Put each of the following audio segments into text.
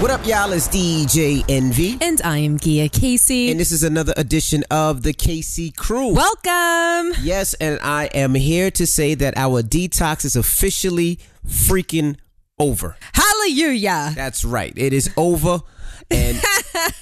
What up, y'all? It's DJ Envy. And I am Gia Casey. And this is another edition of the Casey Crew. Welcome. Yes, and I am here to say that our detox is officially freaking over. Hallelujah. That's right. It is over. And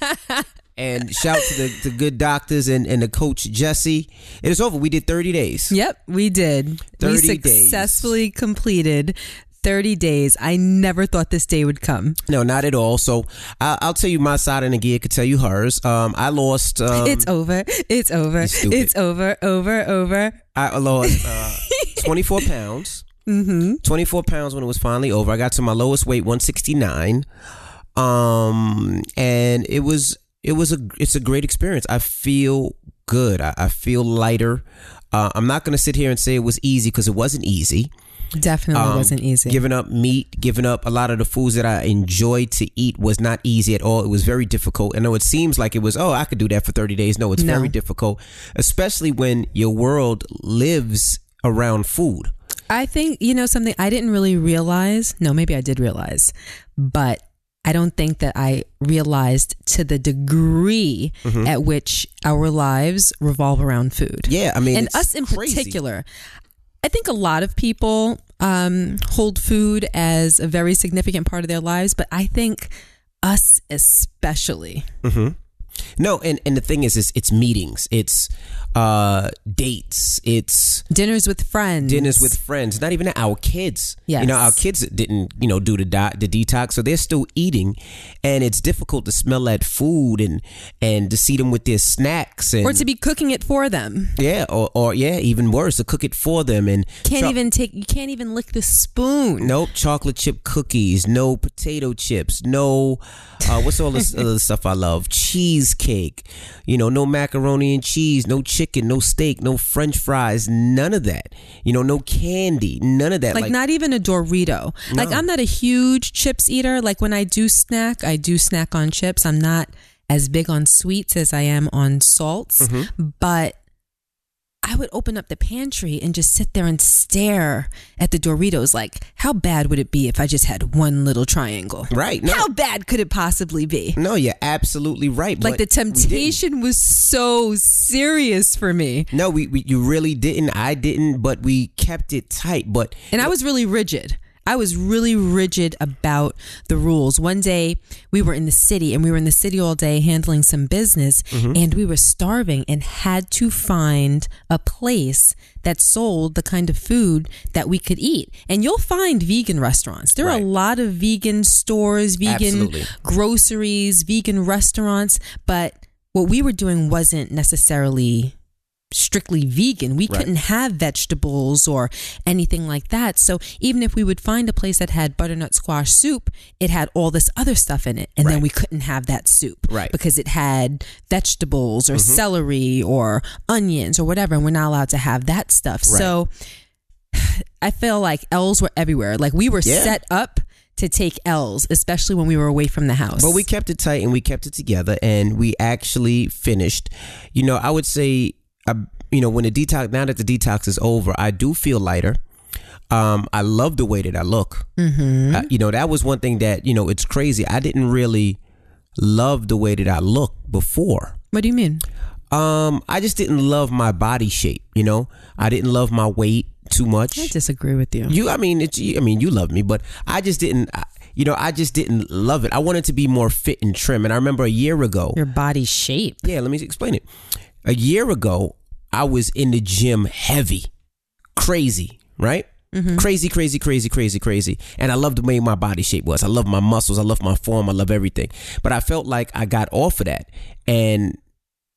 and shout to the, the good doctors and, and the coach Jesse. It is over. We did 30 days. Yep, we did. 30 we days. successfully completed 30 days. I never thought this day would come. No, not at all. So I, I'll tell you my side, and Agia could tell you hers. Um, I lost. Um, it's over. It's over. It's over. Over. Over. I lost uh, 24 pounds. Mm-hmm. 24 pounds when it was finally over. I got to my lowest weight, 169. Um, and it was it was a it's a great experience. I feel good. I, I feel lighter. Uh, I'm not gonna sit here and say it was easy because it wasn't easy. Definitely Um, wasn't easy. Giving up meat, giving up a lot of the foods that I enjoyed to eat was not easy at all. It was very difficult. I know it seems like it was, oh, I could do that for 30 days. No, it's No. very difficult, especially when your world lives around food. I think, you know, something I didn't really realize. No, maybe I did realize, but I don't think that I realized to the degree Mm-hmm. at which our lives revolve around food. Yeah, I mean, and us in crazy. particular. I think a lot of people um, hold food as a very significant part of their lives, but I think us especially. No, and, and the thing is, is it's meetings, it's uh, dates, it's Dinners with friends. dinners with friends. Not even our kids. Yes. You know, our kids didn't, you know, do the di- the detox, so they're still eating, and it's difficult to smell that food and and to see them with their snacks and or to be cooking it for them. yeah, or, or yeah, even worse, to cook it for them and Can't cho- even take. You can't even lick the spoon. Nope, chocolate chip cookies, no potato chips, no uh, what's all this other stuff I love? Cheesecake, you know, no macaroni and cheese, no chicken, no steak, no French fries, none of that. You know, no candy, none of that. Like, not even a Dorito. Like I'm not a huge chips eater. Like when I do snack, I do snack on chips. I'm not as big on sweets as I am on salts, Mm-hmm. but I would open up the pantry and just sit there and stare at the Doritos. Like, how bad would it be if I just had one little triangle? right. No, How bad could it possibly be? no, you're absolutely right. Like the temptation was so serious for me. No, we, we you really didn't. I didn't, but we kept it tight. But And I was really rigid. I was really rigid about the rules. One day we were in the city and we were in the city all day handling some business mm-hmm. and we were starving and had to find a place that sold the kind of food that we could eat. And you'll find vegan restaurants. There are a lot of vegan stores, vegan Absolutely. groceries, vegan restaurants, but what we were doing wasn't necessarily strictly vegan. We Right. couldn't have vegetables or anything like that. So even if we would find a place that had butternut squash soup, it had all this other stuff in it. And then we couldn't have that soup. Right. Because it had vegetables or mm-hmm. celery or onions or whatever. And we're not allowed to have that stuff. Right. So I feel like L's were everywhere. Like we were Yeah. set up to take L's, especially when we were away from the house. But we kept it tight and we kept it together and we actually finished. You know, I would say, uh, you know, when the detox, now that the detox is over, I do feel lighter. Um, I love the way that I look. Mm-hmm. Uh, you know, that was one thing that, you know, it's crazy. I didn't really love the way that I look before. What do you mean? Um, I just didn't love my body shape, you know? I didn't love my weight too much. I disagree with you. You, I mean, it's, I mean, you love me, but I just didn't, I- you know, I just didn't love it. I wanted to be more fit and trim. And I remember a year ago, Your body shape. yeah, let me explain it. A year ago, I was in the gym heavy, crazy, right? Crazy, crazy, crazy, crazy, crazy. And I loved the way my body shape was. I love my muscles. I love my form. I love everything. But I felt like I got off of that. And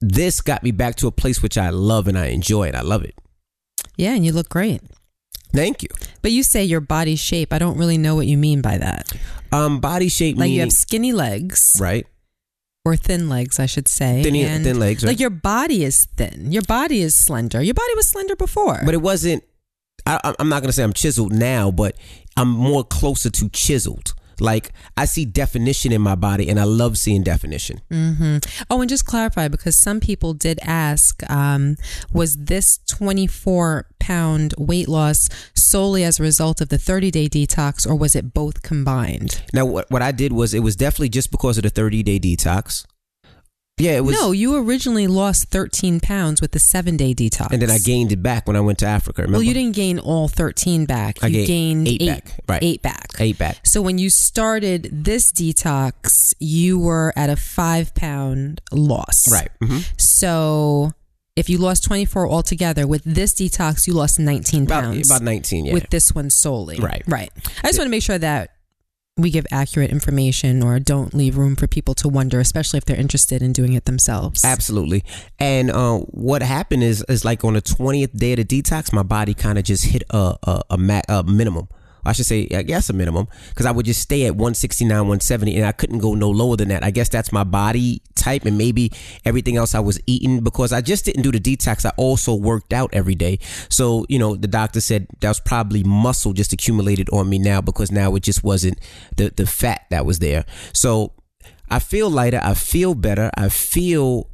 this got me back to a place which I love and I enjoy it. I love it. Yeah, and you look great. Thank you. But you say your body shape. I don't really know what you mean by that. Um, body shape Like you have skinny legs right? Or thin legs, I should say. Thin- and thin legs, right. Like your body is thin. Your body is slender. Your body was slender before. But it wasn't. I, I'm not gonna say I'm chiseled now, but I'm more closer to chiseled. Like I see definition in my body, and I love seeing definition. Oh, and just clarify because some people did ask, um, was this 24 pound weight loss solely as a result of the 30 day detox or was it both combined? Now, what what I did was it was definitely just because of the thirty day detox. Yeah, it was. no, you originally lost 13 pounds with the seven day detox. and then I gained it back when I went to Africa. Remember? Well, you didn't gain all 13 back. I You gained gained eight back, right. Eight back. Eight back. So when you started this detox, you were at a five pound loss. Right. hmm So if you lost 24 altogether, with this detox, you lost 19 pounds. about nineteen. Yeah. With this one solely. Right. Right. I just want to make sure that we give accurate information or don't leave room for people to wonder, especially if they're interested in doing it themselves. Absolutely. And uh, what happened is, is like on the twentieth day of the detox, my body kind of just hit a a, a, ma- a minimum. I should say, I guess a minimum, because I would just stay at 169, 170, and I couldn't go no lower than that. I guess that's my body type, and maybe everything else I was eating because I just didn't do the detox. I also worked out every day. So, you know, the doctor said that was probably muscle just accumulated on me now because now it just wasn't the, the fat that was there. So I feel lighter. I feel better. I feel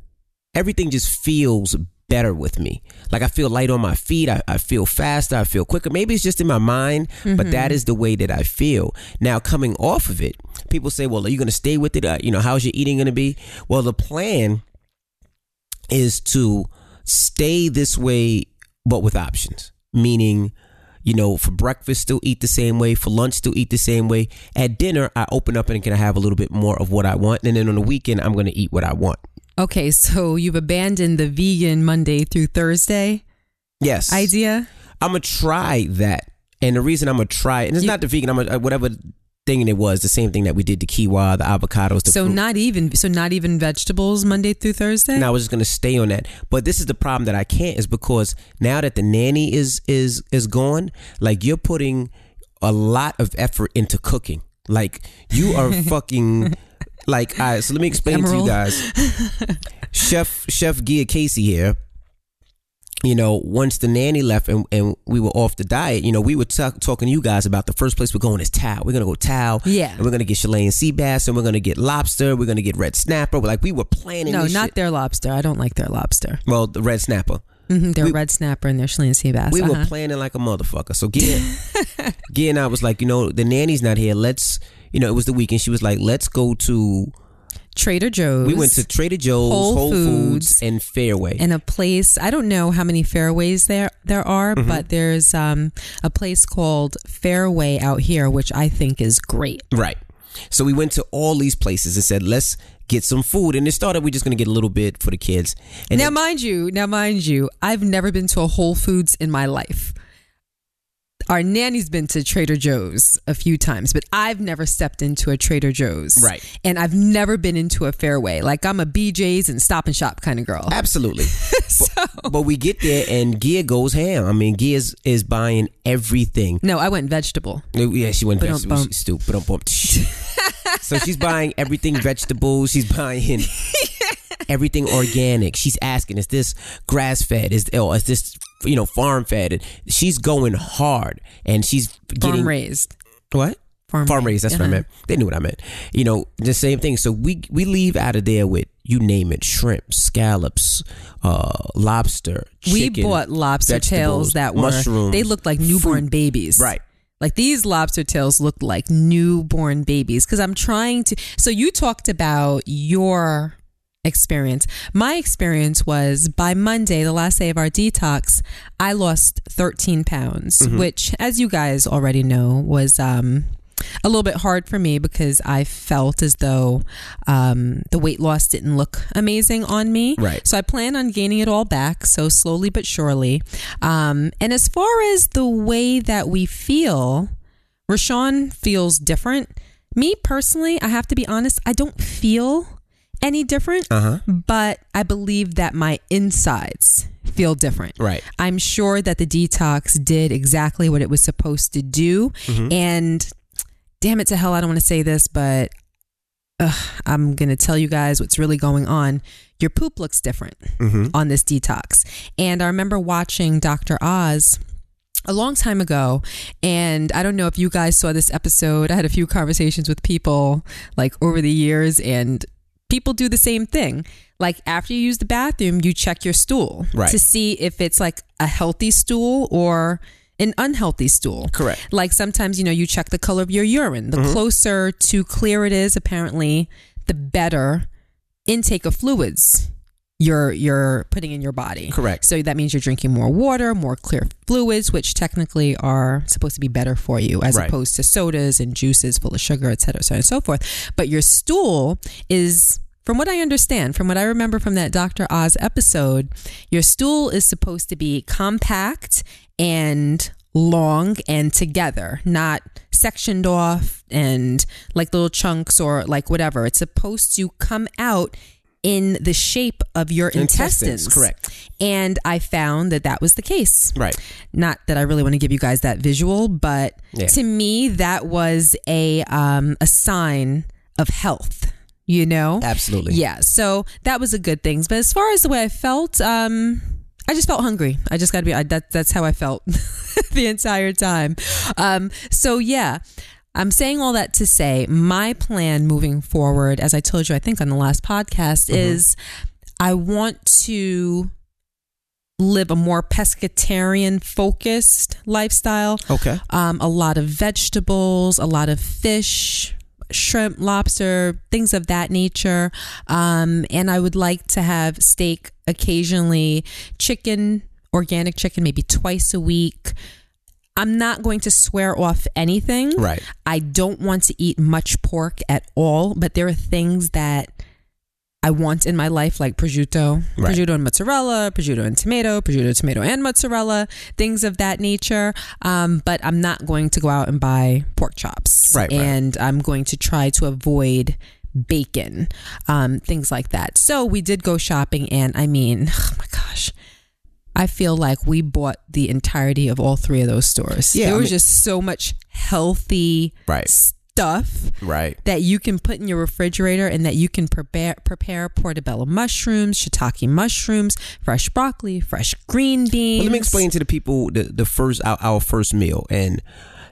everything just feels better with me. Like I feel light on my feet. I, I feel faster. I feel quicker. Maybe it's just in my mind, but that is the way that I feel. Now, coming off of it, people say, well, are you going to stay with it? Uh, you know, how's your eating going to be? Well, the plan is to stay this way, but with options, meaning, you know, for breakfast, still eat the same way. For lunch, still eat the same way. At dinner, I open up and can have a little bit more of what I want. And then on the weekend, I'm going to eat what I want. Okay, so you've abandoned the vegan Monday through Thursday Yes. idea. I'm gonna try that, and the reason I'm gonna try it, and it's You- not the vegan. I'm gonna, uh, whatever thing it was, the same thing that we did the kiwi, the avocados, the So fruit. not even so not even vegetables Monday through Thursday. and I was just gonna stay on that. But this is the problem that I can't is because now that the nanny is is is gone, like you're putting a lot of effort into cooking. Like you are fucking like all right, so let me explain to you guys. Chef Chef Gia Casey here. You know, once the nanny left and, and we were off the diet, you know, we were talk, talking to you guys about the first place we're going is Tao. We're gonna go Tao, Yeah. and we're gonna get Chilean sea bass, and we're gonna get lobster. We're gonna get red snapper. Like we were planning. no, not shit. their lobster. I don't like their lobster. Well, the red snapper. hmm their We- red snapper and their Chilean sea bass. We were Uh-huh. planning like a motherfucker. So Gia, Gia and I was like, you know, the nanny's not here. Let's, you know, it was the weekend. She was like, let's go to. Trader Joe's. We went to Trader Joe's, Whole Whole, Foods, Foods, and Fairway. and a place. I don't know how many fairways there there are, Mm-hmm. but there's um, a place called Fairway out here, which I think is great. right. So we went to all these places and said, let's get some food. And it started, we're just going to get a little bit for the kids. And now, then- mind you, now mind you, I've never been to a Whole Foods in my life. Our nanny's been to Trader Joe's a few times, but I've never stepped into a Trader Joe's. Right. And I've never been into a Fairway. Like I'm a BJ's and Stop and Shop kind of girl. Absolutely. but, but we get there and Gia goes ham. I mean, Gia is, is buying everything. No, I went vegetable. Yeah, she went Ba-dum vegetable. stupid. So she's buying everything vegetables. She's buying everything organic. She's asking, is this grass fed? Is oh, is this you know farm fed? And she's going hard, and she's Farm getting raised. what Farm, farm raised. That's what I Uh-huh. meant. They knew what I meant. You know, the same thing. So we we leave out of there with you name it: shrimp, scallops, uh, lobster. We bought lobster tails that were mushrooms, they looked like newborn fruit. babies. Right. Like these lobster tails looked like newborn babies because I'm trying to. So you talked about your experience. My experience was by Monday, the last day of our detox, I lost 13 pounds, Mm-hmm. which, as you guys already know, was um, a little bit hard for me because I felt as though um, the weight loss didn't look amazing on me. Right. So I plan on gaining it all back, so slowly but surely. Um, and as far as the way that we feel, RaShaun feels different. Me personally, I have to be honest, I don't feel any different, Uh huh. but I believe that my insides feel different. Right. I'm sure that the detox did exactly what it was supposed to do. Mm-hmm. And damn it to hell, I don't want to say this, but ugh, I'm going to tell you guys what's really going on. Your poop looks different Mm-hmm. on this detox. And I remember watching Dr. Oz a long time ago and i don't know if you guys saw this episode i had a few conversations with people like over the years and people do the same thing like after you use the bathroom you check your stool Right. to see if it's like a healthy stool or an unhealthy stool Correct. like sometimes you know you check the color of your urine the mm-hmm. closer to clear it is apparently the better intake of fluids you're you're putting in your body Correct. so that means you're drinking more water more clear fluids which technically are supposed to be better for you as Right. opposed to sodas and juices full of sugar et cetera, et cetera and so forth but your stool is from what I understand, from what I remember from that Dr. Oz episode, your stool is supposed to be compact and long and together, not sectioned off and like little chunks or like whatever. It's supposed to come out in the shape of your intestines. Correct. And I found that that was the case. Right. Not that I really want to give you guys that visual, but Yeah. to me, that was a um, a sign of health. You know, Absolutely. yeah. So that was a good thing. But as far as the way I felt, um, I just felt hungry. I just got to be. I, that, that's how I felt the entire time. Um, so yeah. I'm saying all that to say my plan moving forward, as I told you, I think on the last podcast, is I want to live a more pescatarian focused lifestyle Okay. um, a lot of vegetables, a lot of fish, shrimp, lobster, things of that nature. Um, and I would like to have steak occasionally, chicken, organic chicken, maybe twice a week. I'm not going to swear off anything. Right. I don't want to eat much pork at all, but there are things that I want in my life, like prosciutto, Right. prosciutto and mozzarella, prosciutto and tomato, prosciutto, tomato and mozzarella, things of that nature. Um, but I'm not going to go out and buy pork chops, Right, right. and I'm going to try to avoid bacon, um, things like that. So we did go shopping, and I mean, oh my gosh. I feel like we bought the entirety of all three of those stores. Yeah, there I was mean- just so much healthy Right. Stuff Right. that you can put in your refrigerator and that you can prepare prepare portobello mushrooms, shiitake mushrooms, fresh broccoli, fresh green beans. Well, let me explain to the people the, the first our, our first meal, and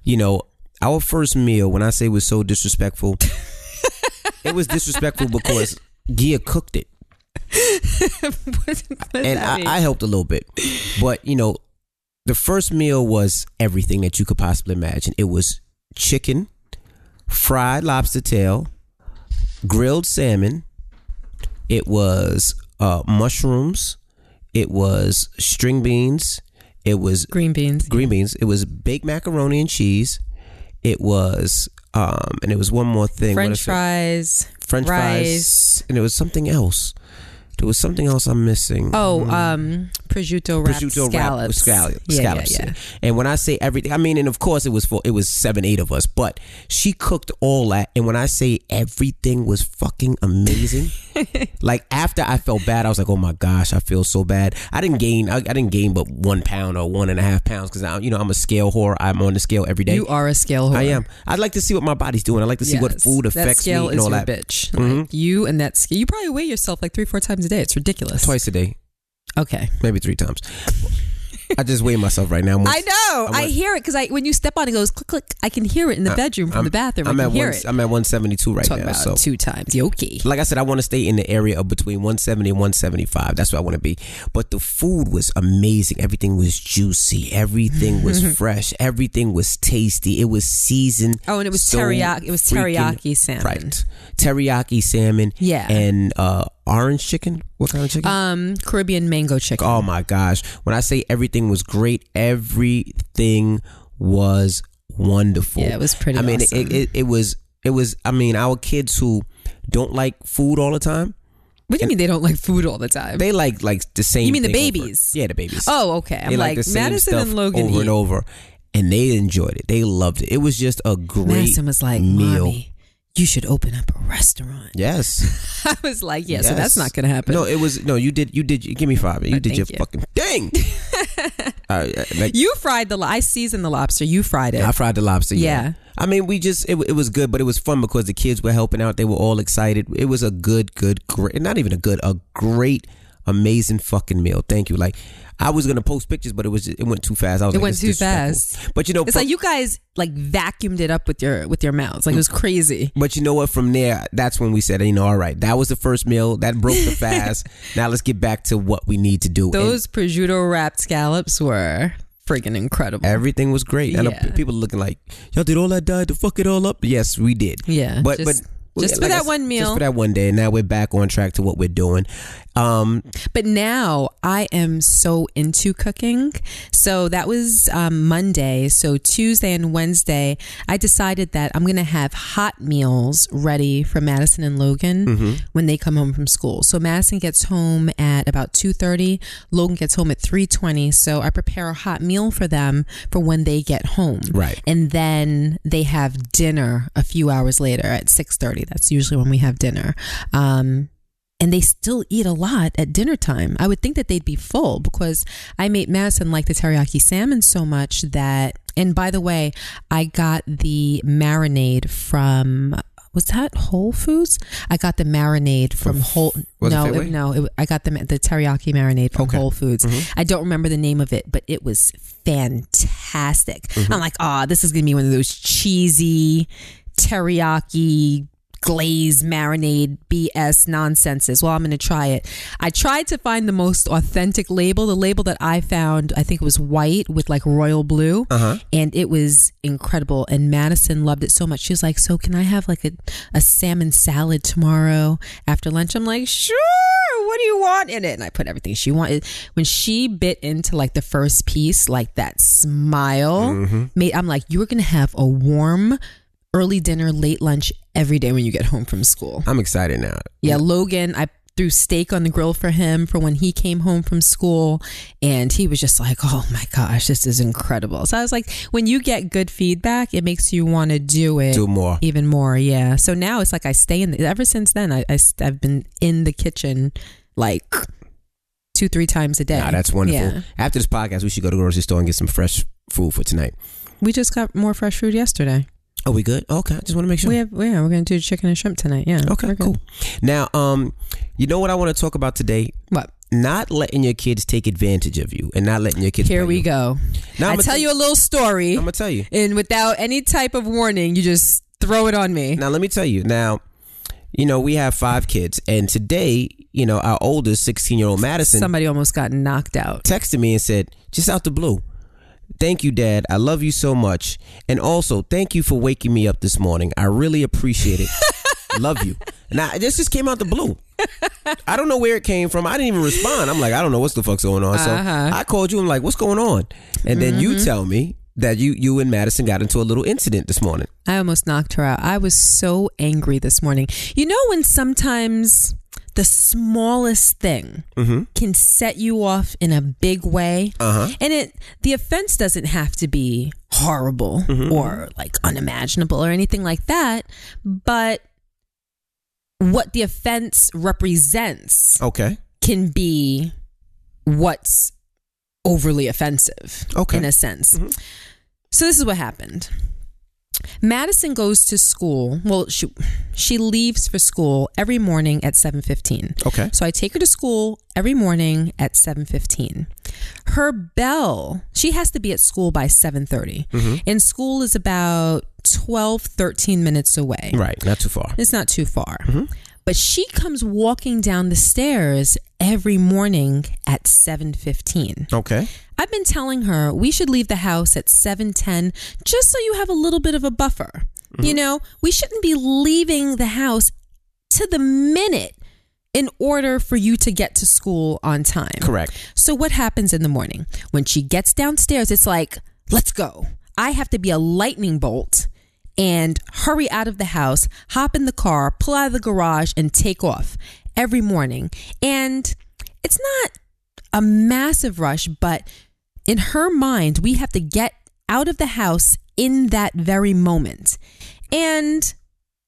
you know our first meal. When I say was so disrespectful, it was disrespectful because Gia cooked it, what, what and? I, I helped a little bit. But you know, the first meal was everything that you could possibly imagine. It was chicken, fried lobster tail, grilled salmon. It was uh, mushrooms. It was string beans. It was green beans. green beans. It was baked macaroni and cheese. It was um and it was one more thing. French it? fries. French rice. fries. And it was something else. There was something else I'm missing. Oh, um, prosciutto wrapped prosciutto wrapped scallops. scallops. Yeah, scallops. yeah, yeah. And when I say everything, I mean, and of course it was for it was seven, eight of us, but she cooked all that. And when I say everything was fucking amazing, like after I felt bad, I was like, oh my gosh, I feel so bad. I didn't gain, I, I didn't gain but one pound or one and a half pounds because I, you know, I'm a scale whore. I'm on the scale every day. You are a scale whore. I am. I'd like to see what my body's doing. I'd like to see what Yes. food that affects me and all that. bitch. Mhm. Like you and that scale. You probably weigh yourself like three, four times a day. It's ridiculous. Twice a day, Okay. maybe three times. I just weigh myself right now. I'm I know. I'm I hear it because I when you step on it, goes click click. I can hear it in the bedroom from I'm- the bathroom. I'm I at can hear one, it. I'm at 172 right Talk now. about So two times. Yoki. like I said, I want to stay in the area of between 170 and 175. That's where I want to be. But the food was amazing. Everything was juicy. Everything was fresh. Everything was tasty. It was seasoned. Oh, and it was so teriyaki. It was teriyaki salmon. Right. Teriyaki salmon. Yeah. And uh, orange chicken. What kind of chicken? Um, Caribbean mango chicken. Oh my gosh. When I say everything was great, everything was wonderful. Yeah, it was pretty I mean, awesome. it, it, it was, it was, I mean, our kids who don't like food all the time, what do you mean they don't like food all the time? they like like the same You mean the thing over- babies? Yeah, the babies. oh, okay. I'm they like, the same Madison and Logan over eat. and over. And they enjoyed it. They loved it. It was just a great Madison was like, meal. "Mommy, you should open up a restaurant." Yes. I was like, "Yeah, so Yes. that's not going to happen." No, it was no. You did. You did. Give me five. You Oh, did your you. fucking thing. uh, like, you fried the. I seasoned the lobster. You fried it. I fried the lobster. Yeah. Yeah. I mean, we just it, it was good, but it was fun because the kids were helping out. They were all excited. It was a good, good, great. Not even a good, a great amazing fucking meal. Thank you. Like I was gonna post pictures, but it was it went too fast. I was It like, went too fast. But you know, It's like you guys like vacuumed it up with your with your mouths. Like it was mm. crazy. But you know what? From there, that's when we said, you know, all right, that was the first meal that broke the fast. now let's get back to what we need to do. And Those prosciutto wrapped scallops were freaking incredible. everything was great. Yeah. people looking like y'all did all that diet to fuck it all up. Yes, we did. yeah, but just, but just for like I that said, one meal. just for that one day, and now we're back on track to what we're doing. Um, But now I am so into cooking. So that was um, Monday. So Tuesday and Wednesday, I decided that I'm going to have hot meals ready for Madison and Logan when they come home from school. So Madison gets home at about 2:30. Logan gets home at 3:20. So I prepare a hot meal for them for when they get home. Right. And then they have dinner a few hours later at 6:30. That's usually when we have dinner. Um, and they still eat a lot at dinner time. I would think that they'd be full because I made Madison like the teriyaki salmon so much that. And by the way, I got the marinade from. Was that Whole Foods? I got the marinade from Whole. was no, Fairway? no, it, I got the the teriyaki marinade from Okay. Whole Foods. Mm-hmm. I don't remember the name of it, but it was fantastic. Mm-hmm. I'm like, oh, this is gonna be one of those cheesy teriyaki glaze marinade BS nonsenses. Well, I'm going to try it. I tried to find the most authentic label. The label that I found, I think it was white with like royal blue, Uh-huh. and it was incredible. And Madison loved it so much. She was like, "So can I have like a, a salmon salad tomorrow after lunch?" I'm like, "Sure. What do you want in it?" And I put everything she wanted. When she bit into like the first piece, like that smile made, I'm like, "You are going to have a warm." Early dinner, late lunch every day when you get home from school. I'm excited now. Yeah, mm. Logan, I threw steak on the grill for him for when he came home from school. And he was just like, oh my gosh, this is incredible. So I was like, when you get good feedback, it makes you want to do it Do more. even more. Yeah. So now it's like I stay in, the, ever since then, I, I, have been in the kitchen like two, three times a day. Nah, that's wonderful. Yeah. After this podcast, we should go to the grocery store and get some fresh food for tonight. We just got more fresh food yesterday. Oh, we good? Okay, I just want to make sure. We have, yeah, we're going to do chicken and shrimp tonight. Yeah. okay, cool. Now, um, you know what I want to talk about today? What? Not letting your kids take advantage of you, and not letting your kids. Here we you. go. Now, I I'ma tell you a little story. I'm gonna tell you. and without any type of warning, you just throw it on me. Now, let me tell you. Now, you know we have five kids, and today, you know, our oldest, 16 year old Madison, Somebody almost got knocked out. texted me and said, just out the blue, thank you, Dad. I love you so much. And also, thank you for waking me up this morning. I really appreciate it. love you. Now, this just came out the blue. I don't know where it came from. I didn't even respond. I'm like, I don't know what's the fuck's going on. So Uh-huh. I called you. I'm like, what's going on? And then you tell me that you you and Madison got into a little incident this morning. I almost knocked her out. I was so angry this morning. You know when sometimes the smallest thing mm-hmm. can set you off in a big way, Uh-huh. and it the offense doesn't have to be horrible mm-hmm. or like unimaginable or anything like that, but what the offense represents Okay. can be what's overly offensive Okay. in a sense. Mm-hmm. So this is what happened. Madison goes to school. Well, she she leaves for school every morning at 7:15. Okay. So I take her to school every morning at 7:15. Her bell, she has to be at school by 7:30. Mm-hmm. And school is about 12 13 minutes away. Right. Not too far. It's not too far. Mm-hmm. But she comes walking down the stairs every morning at 7:15. Okay. I've been telling her we should leave the house at 7:10 just so you have a little bit of a buffer. You mm-hmm. know, we shouldn't be leaving the house to the minute in order for you to get to school on time. Correct. So what happens in the morning? When she gets downstairs, it's like, "Let's go." I have to be a lightning bolt and hurry out of the house, hop in the car, pull out of the garage and take off every morning. And it's not a massive rush, but in her mind, we have to get out of the house in that very moment. And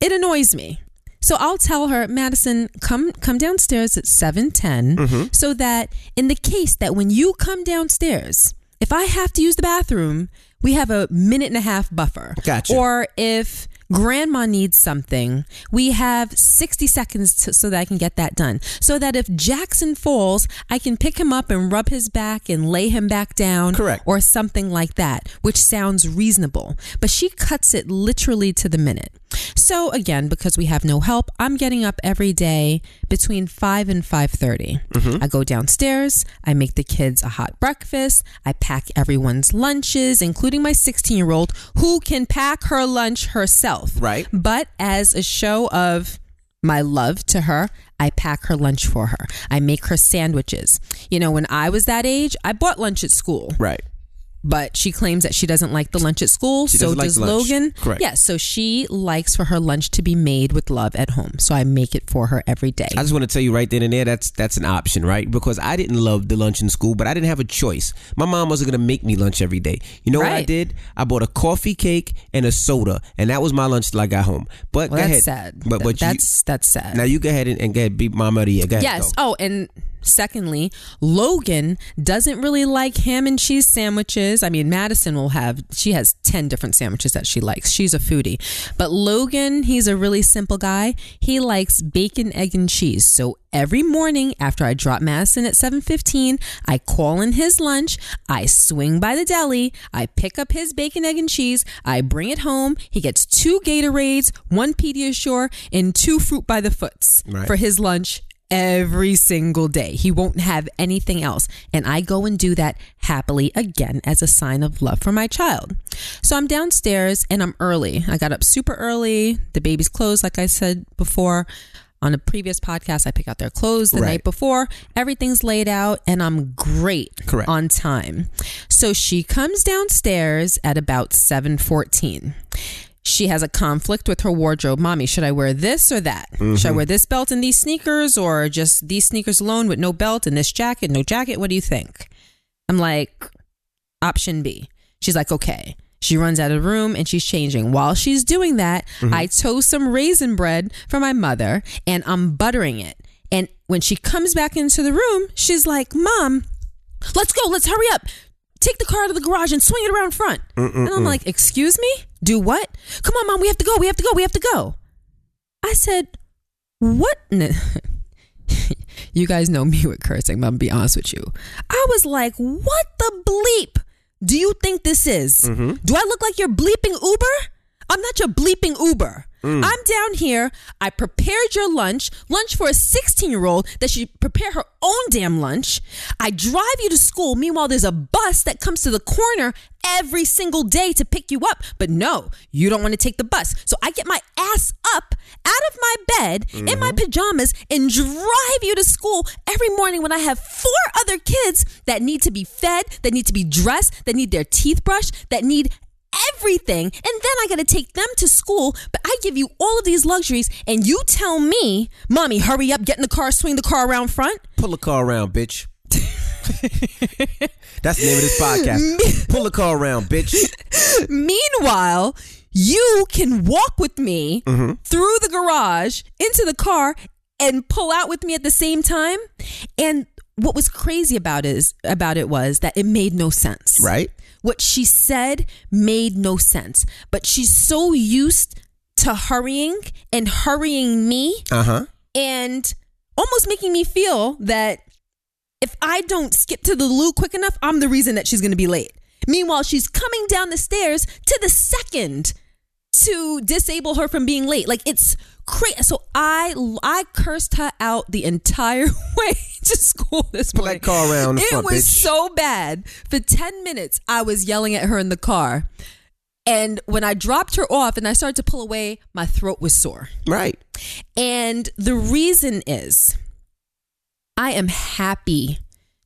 it annoys me. So I'll tell her, Madison, come come downstairs at 7:10 mm-hmm. so that in the case that when you come downstairs, if I have to use the bathroom, we have a minute and a half buffer. Gotcha. Or if Grandma needs something. We have 60 seconds to, so that I can get that done. So that if Jackson falls, I can pick him up and rub his back and lay him back down. Correct. Or something like that, which sounds reasonable. But she cuts it literally to the minute. So again, because we have no help, I'm getting up every day between 5 and 5:30. Mm-hmm. I go downstairs, I make the kids a hot breakfast, I pack everyone's lunches, including my 16-year-old who can pack her lunch herself. Right. But as a show of my love to her, I pack her lunch for her. I make her sandwiches. You know, when I was that age, I bought lunch at school Right. But she claims that she doesn't like the lunch at school. She so like does lunch. Logan. Correct. Yeah, so she likes for her lunch to be made with love at home. So I make it for her every day. I just want to tell you right then and there that's that's an option, right? Because I didn't love the lunch in school, but I didn't have a choice. My mom wasn't gonna make me lunch every day. You know what I did? I bought a coffee cake and a soda, and that was my lunch till I got home. But well, that's ahead. sad. But but you- that's that's sad. now you go ahead and, and go ahead beat Mama of. Go ahead, Yes. go. Oh, and secondly, Logan doesn't really like ham and cheese sandwiches. I mean, Madison will have, she has 10 different sandwiches that she likes. She's a foodie. But Logan, he's a really simple guy. He likes bacon, egg, and cheese. So every morning after I drop Madison at 7.15, I call in his lunch. I swing by the deli. I pick up his bacon, egg, and cheese. I bring it home. He gets two Gatorades, one Pediasure, and two Fruit by the Foots Right. for his lunch every single day. He won't have anything else. And I go and do that happily again as a sign of love for my child. So I'm downstairs and I'm early. I got up super early. The baby's clothes, like I said before. On a previous podcast, I pick out their clothes the Right. night before. Everything's laid out and I'm great Correct. on time. So she comes downstairs at about 7:14 she has a conflict with her wardrobe. Mommy, should I wear this or that? Should I mm-hmm. wear this belt and these sneakers or just these sneakers alone with no belt and this jacket, no jacket? What do you think? I'm like, option B. She's like, okay. She runs out of the room and she's changing. While she's doing that, mm-hmm. I toast some raisin bread for my mother and I'm buttering it. And when she comes back into the room, she's like, Mom, let's go, let's hurry up. Take the car to the garage and swing it around front. And I'm like, Excuse me? Do what? Come on, Mom, we have to go, we have to go, we have to go. I said, What? you guys know me with cursing, but I'm be honest with you. I was like, What the bleep do you think this is? Mm-hmm. Do I look like you're bleeping Uber? I'm not your bleeping Uber. Mm. I'm down here. I prepared your lunch, lunch for a 16 year old that should prepare her own damn lunch. I drive you to school. Meanwhile, there's a bus that comes to the corner every single day to pick you up. But no, you don't want to take the bus. So I get my ass up out of my bed in my mm-hmm. pajamas and drive you to school every morning when I have four other kids that need to be fed, that need to be dressed, that need their teeth brushed, that need everything. And then I got to take them to school. But I give you all of these luxuries and you tell me, Mommy, hurry up, get in the car, swing the car around front. Pull the car around, bitch. That's the name of this podcast. Pull the car around, bitch. Meanwhile, you can walk with me mm-hmm. through the garage into the car and pull out with me at the same time. And what was crazy about it is about it was that it made no sense. Right? What she said made no sense. But she's so used to hurrying and hurrying me Uh huh. and almost making me feel that if I don't skip to the loo quick enough, I'm the reason that she's going to be late. Meanwhile, she's coming down the stairs to the second to disable her from being late. Like it's crazy. So I I cursed her out the entire way to school this Pull morning. that car around It front, was bitch. so bad. For 10 minutes, I was yelling at her in the car. And when I dropped her off and I started to pull away, my throat was sore. Right. And the reason is I am happy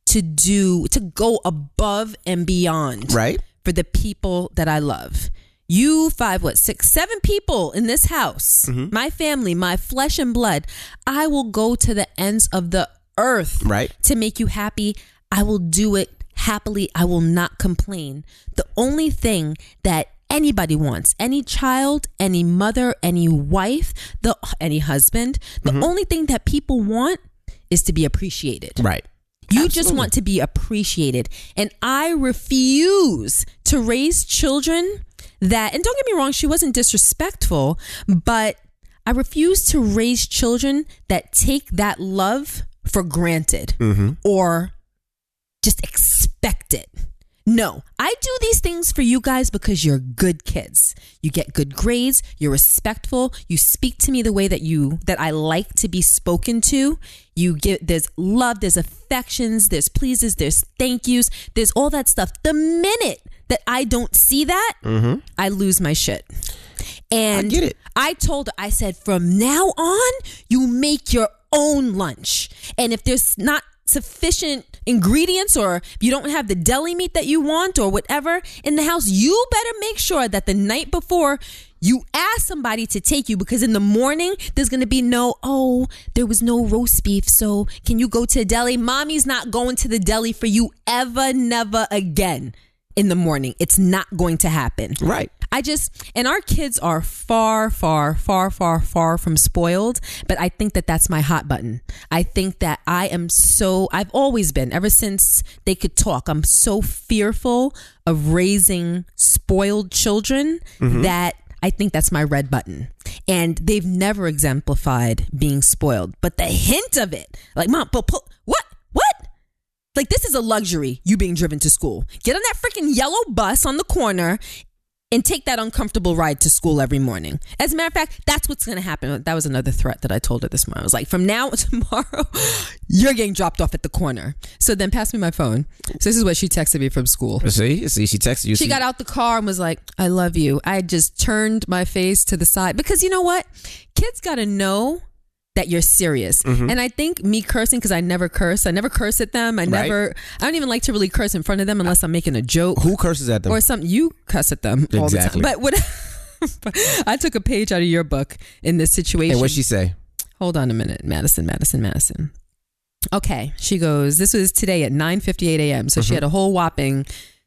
to do, to go above and beyond Right. for the people that I love. You five, what, six, seven people in this house, mm-hmm. my family, my flesh and blood. I will go to the ends of the earth Right. to make you happy. I will do it happily. I will not complain. The only thing that anybody wants, any child, any mother, any wife, the any husband, the mm-hmm. only thing that people want is to be appreciated. Right. You just want to be appreciated. And I refuse to raise children that, and don't get me wrong, she wasn't disrespectful, but I refuse to raise children that take that love for granted mm-hmm. or just expect it. No, I do these things for you guys because you're good kids. You get good grades, you're respectful, you speak to me the way that you that I like to be spoken to. You get there's love, there's affections, there's pleases, there's thank yous, there's all that stuff. The minute that I don't see that, mm-hmm. I lose my shit. And I get it. I told her, I said, from now on, you make your own lunch. And if there's not sufficient ingredients or you don't have the deli meat that you want or whatever in the house, you better make sure that the night before you ask somebody to take you because in the morning there's going to be no, oh, there was no roast beef. So can you go to a deli? Mommy's not going to the deli for you ever, never again in the morning. It's not going to happen. Right. I just, and our kids are far, far, far, far, far from spoiled, but I think that that's my hot button. I think that I am so, I've always been, ever since they could talk, I'm so fearful of raising spoiled children mm-hmm. that I think that's my red button. And they've never exemplified being spoiled, but the hint of it, like, mom, what? What? Like this is a luxury, you being driven to school. Get on that freaking yellow bus on the corner and take that uncomfortable ride to school every morning. As a matter of fact, that's what's going to happen. That was another threat that I told her this morning. I was like, from now tomorrow, you're getting dropped off at the corner. So then pass me my phone. So this is what she texted me from school. See, see, she texted you. She see- got out the car and was like, I love you. I just turned my face to the side because you know what? Kids got to know that you're serious. Mm-hmm. And I think me cursing, because I never curse, I never curse at them. I never, I don't even like to really curse in front of them unless I'm making a joke Who curses at them? or something. You cuss at them all the time. But what? I took a page out of your book in this situation. and what she say? Hold on a minute, Madison, Madison, Madison. Okay, she goes. This was today at 9:58 a.m. So she had a whole whopping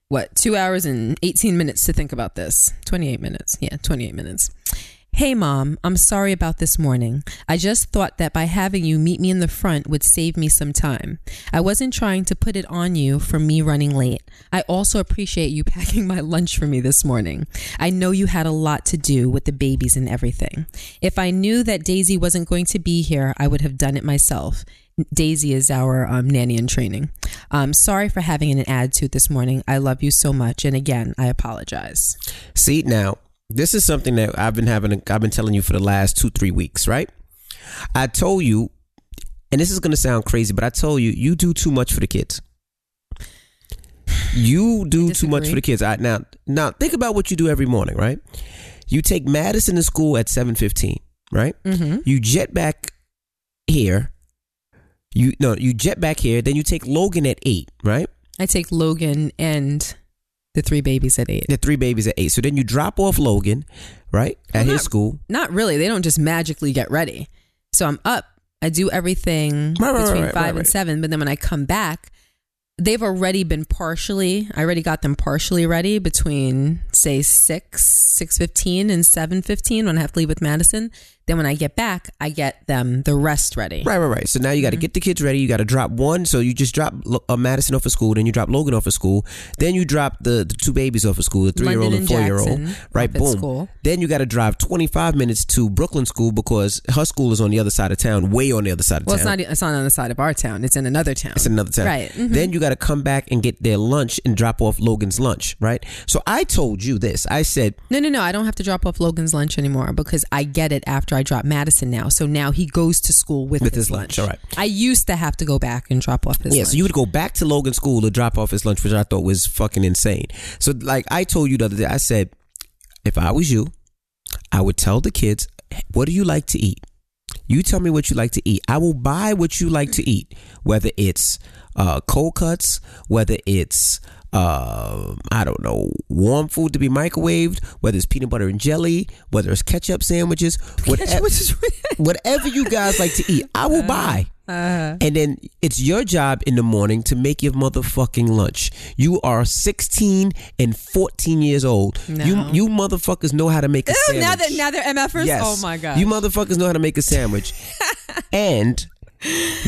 what two hours and 18 minutes to think about this. 28 minutes, yeah, 28 minutes. Hey mom, I'm sorry about this morning. I just thought that by having you meet me in the front would save me some time. I wasn't trying to put it on you for me running late. I also appreciate you packing my lunch for me this morning. I know you had a lot to do with the babies and everything. If I knew that Daisy wasn't going to be here, I would have done it myself. Daisy is our um, nanny in training. Um, sorry for having an attitude this morning. I love you so much, and again, I apologize. See now, this is something that I've been having. I've been telling you for the last two, three weeks, right? I told you, and this is going to sound crazy, but I told you, you do too much for the kids. You do too much for the kids. I, now, now think about what you do every morning, right? You take Madison to school at seven fifteen, right? Mm-hmm. You jet back here. You no, you jet back here. Then you take Logan at eight, right? I take Logan and the three babies at eight. The three babies at eight. So then you drop off Logan, right, at Well, his school. Not really. They don't just magically get ready. So I'm up. I do everything Right, right, between right, five and seven. But then when I come back, they've already been partially. I already got them partially ready between say six, six fifteen, and seven fifteen when I have to leave with Madison. Then when I get back, I get them the rest ready. Right, right, right. So now you Mm-hmm. got to get the kids ready. You got to drop one. So you just drop uh, Madison off of school, then you drop Logan off of school, then you drop the, the two babies off of school, the three year old London and four year old. Right, boom. school. Then you got to drive 25 minutes to Brooklyn school because her school is on the other side of town, way on the other side of Well, it's town. not. It's not on the side of our town. It's in another town. It's in another town. Right. Mhm. Then you got to come back and get their lunch and drop off Logan's lunch, right? So I told you this. I said, No, no, no. I don't have to drop off Logan's lunch anymore because I get it after I drop Madison now. So now he goes to school with, With his, his lunch, lunch. all right. I used to have to go back and drop off his yeah, lunch. so you would go back to Logan school to drop off his lunch, which I thought was fucking insane. So, like I told you the other day, I said, if I was you, I would tell the kids, what do you like to eat? You tell me what you like to eat. I will buy what you like to eat, whether it's uh, cold cuts, whether it's uh, I don't know, warm food to be microwaved, whether it's peanut butter and jelly, whether it's ketchup sandwiches, whatever, whatever you guys like to eat, I will buy. Uh-huh. And then it's your job in the morning to make your motherfucking lunch. You are 16 and 14 years old. No. You you motherfuckers know how to make a Ew, sandwich. now that now they're MFers. Yes. Oh my god. You motherfuckers know how to make a sandwich. and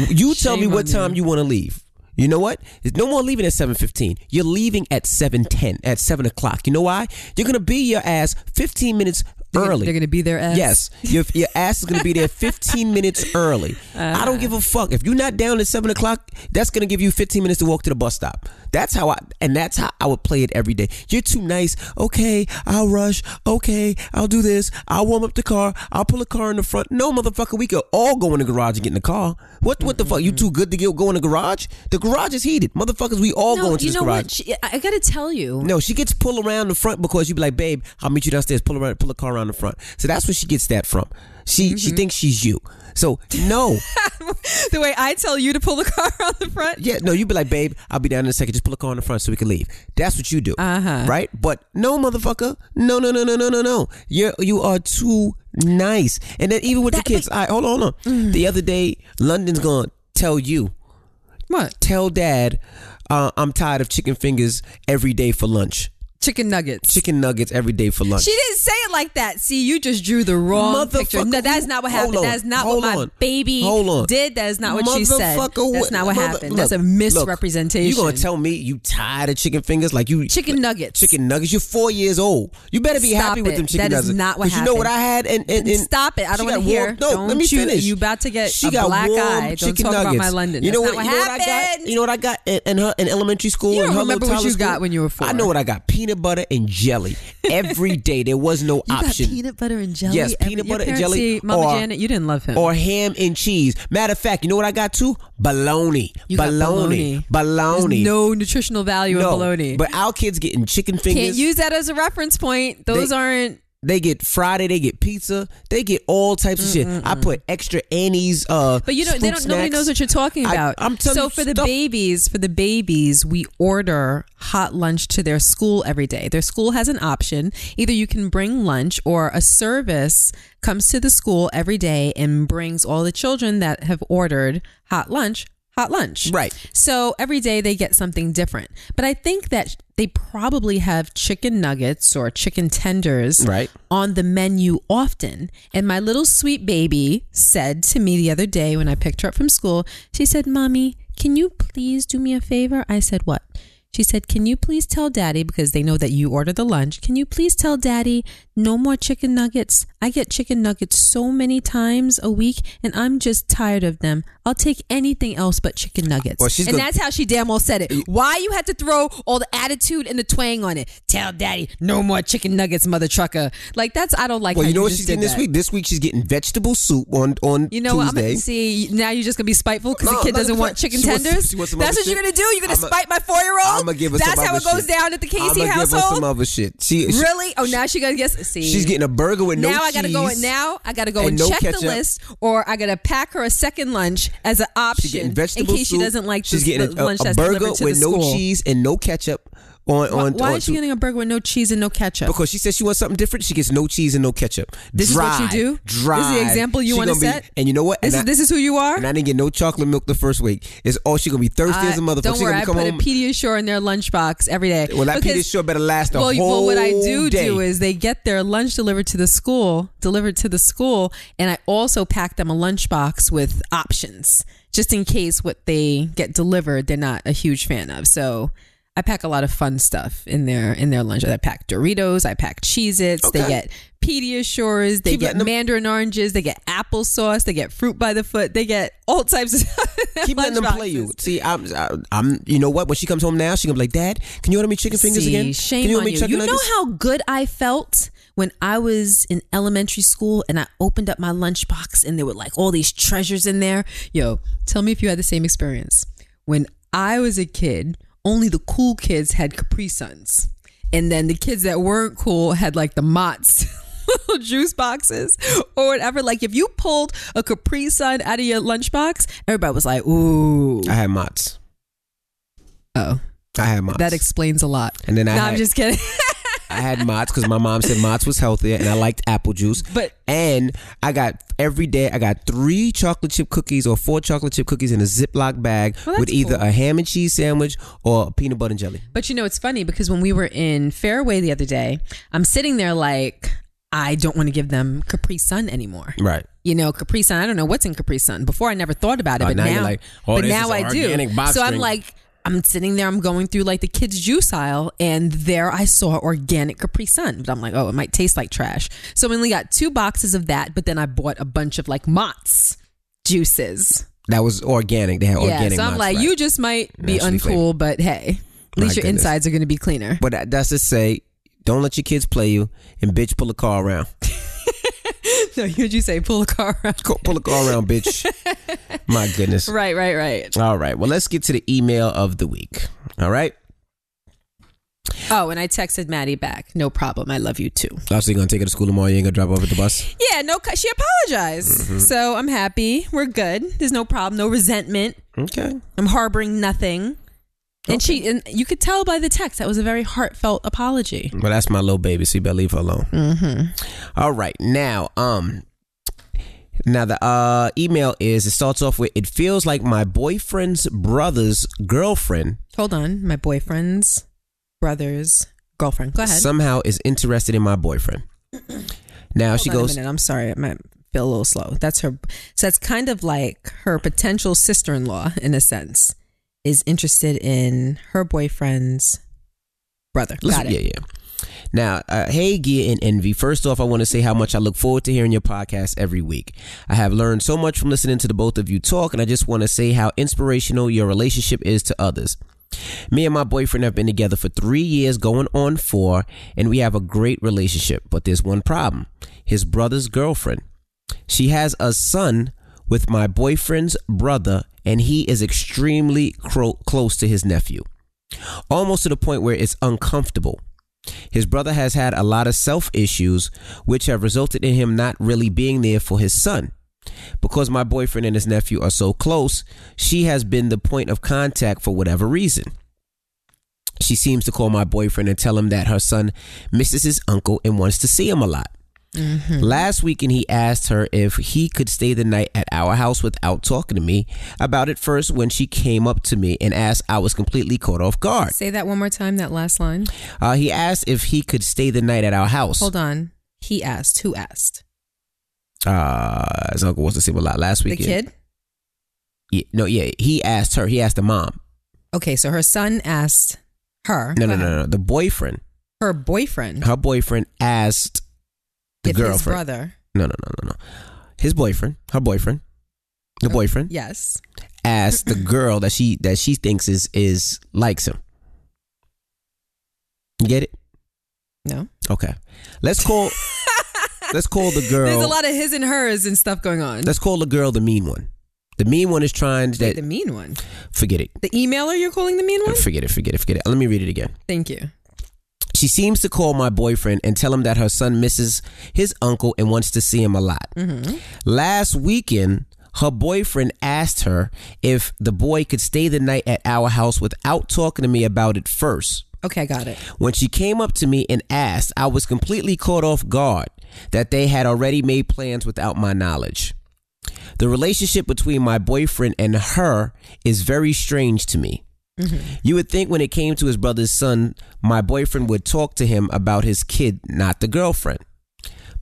you tell me what time you want to leave. You know what? There's no more leaving at 7.15. You're leaving at 7.10, at 7 o'clock. You know why? You're going to be your ass 15 minutes early. They're going to be there. Ass. Yes, your, your ass is going to be there 15 minutes early. I don't give a uh. fuck. If you're not down at 7 o'clock, that's going to give you 15 minutes to walk to the bus stop. That's how I, and that's how I would play it every day. You're too nice. Okay, I'll rush. Okay, I'll do this. I'll warm up the car. I'll pull a car in the front. No, motherfucker, we could all go in the garage and get in the car. What what the fuck? You too good to get, go in the garage? The garage is heated. Motherfuckers, we all go No, into you this know garage. what? She, I got to tell you. No, she gets pulled around the front because you be like, babe, I'll meet you downstairs. Pull around, pull the car around the front. So that's where she gets that from. She Mm-hmm. she thinks she's you. So no, The way I tell you to pull the car on the front. yeah, no, you'd be like, babe, I'll be down in a second. Just pull the car in the front so we can leave. That's what you do, Uh-huh. right? But no, motherfucker, no, no, no, no, no, no, no. You you are too nice. And then even with That- the kids, all right, hold on, hold on. The other day, London's gonna tell you, What? tell dad, uh, I'm tired of chicken fingers every day for lunch. Chicken nuggets. Chicken nuggets every day for lunch. She didn't say it like that. See, you just drew the wrong picture. No, that is not what happened. on, That is not what my on, baby hold on. did. That is not what she said. That's not what mother- happened. look, That's a look, misrepresentation. You gonna tell me you tired of chicken fingers? Like you Chicken nuggets. Chicken nuggets. You're four years old. You better be Stop happy with them chicken That is nuggets. not what 'Cause You know what I had? And, and, and Stop it. I don't she wanna hear. No, Don't let me you- finish. you about to get she a got black warm eye. Don't talk about nuggets. my London. You know what? You know what what I got? happened. You know what I got in, in her in elementary school. You don't remember what you got when you were four. I know what I got: peanut butter and jelly every day. There was no You option. peanut butter and jelly. Yes, every- peanut butter and jelly See, Mama or- Janet, you didn't love him. or ham and cheese. Matter of fact, you know what I got too? Bologna. You bologna. bologna. Bologna. There's no nutritional value in bologna. But our kids getting chicken fingers. Can't use that as a reference point. Those They- aren't. They get Friday, they get pizza, they get all types of shit. I put extra Annie's uh But you know, they don't. Nobody knows what you're talking about. I'm telling so you for the babies, for the babies, we order hot lunch to their school every day. Their school has an option. Either you can bring lunch, or a service comes to the school every day and brings all the children that have ordered hot lunch hot lunch. Right. So every day they get something different. But I think that they probably have chicken nuggets or chicken tenders Right. on the menu often. And my little sweet baby said to me the other day when I picked her up from school, she said, Mommy, can you please do me a favor? I said, What? She said, Can you please tell daddy, because they know that you order the lunch, can you please tell daddy no more chicken nuggets? I get chicken nuggets so many times a week and I'm just tired of them. I'll take anything else but chicken nuggets. Well, and gonna- that's how she damn well said it. Why you had to throw all the attitude and the twang on it? Tell daddy no more chicken nuggets, mother trucker. Like that's I don't like Well, you know what just she's getting this week? This week she's getting vegetable soup on on You know what? I'm Tuesday. gonna see now. You're just gonna be spiteful because No, the kid doesn't want chicken she tenders. she wants That's what you're gonna do. You're gonna spite my four year old. I'ma give her That's how it goes shit. down at the Casey household? I'ma give her some other shit. She, Really? Oh, now she gonna guess. See, she's getting a burger with no I gotta go. cheese. Now I gotta go and and, no check ketchup. the list, or I gotta pack her a second lunch as an option in case soup. she doesn't like She's the, getting a, lunch a that's burger delivered to with the no cheese and no ketchup on Why, on. why on is she getting a burger with no cheese and no ketchup? because she says she wants something different. She gets no cheese and no ketchup. This is what you do? Dry. This is the example you gonna be- set? And you know what? this and is I, this is who you are. and I didn't get no chocolate milk the first week. It's all she gonna be thirsty as a uh, motherfucker. Don't She worry, I put home. a Pediasure in their lunchbox every day. well, that Because- Pediasure better last a well, whole well, what I do day. do is they get their lunch delivered to the school, delivered to the school, and I also pack them a lunchbox with options just in case what they get delivered they're not a huge fan of. So I pack a lot of fun stuff in their in their lunch. I pack Doritos, I pack Cheez-Its, they get Pediasures, they Keep get mandarin oranges, they get applesauce, they get fruit by the foot, they get all types of Keep letting them play you. See, I'm, I'm, you know what? When she comes home now, she gonna be like, "Dad, can you order me chicken fingers See, again? Shame can you on you. You know how good I felt when I was in elementary school and I opened up my lunchbox and there were like all these treasures in there. Yo, tell me if you had the same experience. When I was a kid, only the cool kids had Capri Suns. And then the kids that weren't cool had like the Mott's little juice boxes or whatever. Like if you pulled a Capri Sun out of your lunchbox, everybody was like, ooh. I had Mott's. Oh, I had Mott's. that explains a lot. and then I no, had, I'm just kidding. I had Mott's because my mom said Mott's was healthier, and I liked apple juice. But- and I got every day I got three chocolate chip cookies or four chocolate chip cookies in a Ziploc bag Well, with either cool. a ham and cheese sandwich or peanut butter and jelly. But you know, it's funny because when we were in Fairway the other day, I'm sitting there like, I don't want to give them Capri Sun anymore. Right. You know, Capri Sun. I don't know what's in Capri Sun. Before I never thought about it, Oh, but now now, you're like, oh, but now I do. box So I'm like, I'm sitting there. I'm going through like the kids' juice aisle, and there I saw organic Capri Sun. But I'm like, oh, it might taste like trash. So I only got two boxes of that. But then I bought a bunch of like Mott's juices. That was organic. They had Yeah, organic. so I'm Mott's, like, right? you just might be Naturally uncool, but hey, at My least your goodness. insides are going to be cleaner. But that- that's to say, don't let your kids play you and bitch pull a car around. no, you'd you say pull a car around? Pull a car around, bitch. My goodness. Right, right, right. All right. Well, let's get to the email of the week. All right. Oh, and I texted Maddie back. No problem. I love you too. Also, you gonna take her to school tomorrow? You ain't gonna drop her off at the bus? Yeah, no, she apologized. Mm-hmm. So I'm happy. We're good. There's no problem. No resentment. Okay. I'm harboring nothing. And she, and you could tell by the text that was a very heartfelt apology. Well, that's my little baby, so you better leave her alone. Mm-hmm. All right. Now, um, now the uh email is it starts off with it feels like my boyfriend's brother's girlfriend Hold on, my boyfriend's brother's girlfriend. Go ahead. somehow is interested in my boyfriend. Now Hold she on a goes, minute. I'm sorry. I might feel a little slow. That's her. So that's kind of like her potential sister-in-law, in a sense, is interested in her boyfriend's brother. Got it. Yeah, yeah. Now, uh, hey, Gia and Envy. First off, I want to say how much I look forward to hearing your podcast every week. I have learned so much from listening to the both of you talk, and I just want to say how inspirational your relationship is to others. Me and my boyfriend have been together for three years, going on four, and we have a great relationship. But there's one problem his brother's girlfriend. She has a son with my boyfriend's brother, and he is extremely cro- close to his nephew almost to the point where it's uncomfortable. His brother has had a lot of self issues, which have resulted in him not really being there for his son. Because my boyfriend and his nephew are so close, she has been the point of contact for whatever reason. She seems to call my boyfriend and tell him that her son misses his uncle and wants to see him a lot. Last weekend, he asked her if he could stay the night at our house without talking to me about it first when she came up to me and asked. I was completely caught off guard. Say that one more time. That last line. Uh, he asked if he could stay the night at our house. Hold on. He asked. Who asked? Uh, his uncle wants to see a lot last weekend. The kid. Yeah, no, yeah, he asked her. He asked the mom. Okay, so her son asked her. No, no, no, no. The boyfriend, Her boyfriend. her boyfriend asked the if his girlfriend. brother. No, no, no, no, no. His boyfriend, her boyfriend, the oh, boyfriend Yes. asked the girl that she that she thinks is is likes him. You get it? No. Okay. Let's call. let's call the girl. There's a lot of his and hers and stuff going on. let's call the girl the mean one. The mean one is trying to. Wait, the mean one. forget it. The emailer you're calling the mean uh, one? Forget it. Forget it. Forget it. Let me read it again. Thank you. She seems to call my boyfriend and tell him that her son misses his uncle and wants to see him a lot. Last weekend, her boyfriend asked her if the boy could stay the night at our house without talking to me about it first. Okay, I got it. When she came up to me and asked, I was completely caught off guard that they had already made plans without my knowledge. The relationship between my boyfriend and her is very strange to me. You would think when it came to his brother's son, my boyfriend would talk to him about his kid, not the girlfriend.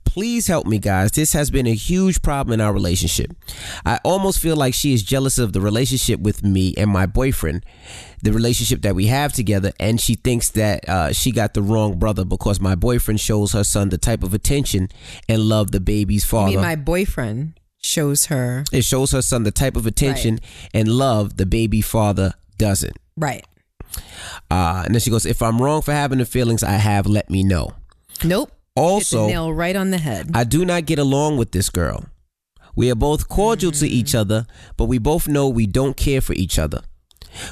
Please help me, guys. This has been a huge problem in our relationship. I almost feel like she is jealous of the relationship with me and my boyfriend, the relationship that we have together, and she thinks that uh, she got the wrong brother because my boyfriend shows her son the type of attention and love the baby's father. my boyfriend shows her. it shows her son the type of attention and love the baby father doesn't. Right. Uh, and then she goes, If I'm wrong for having the feelings I have, let me know. Nope. Also, nail right on the head. I do not get along with this girl. We are both cordial to each other, but we both know we don't care for each other.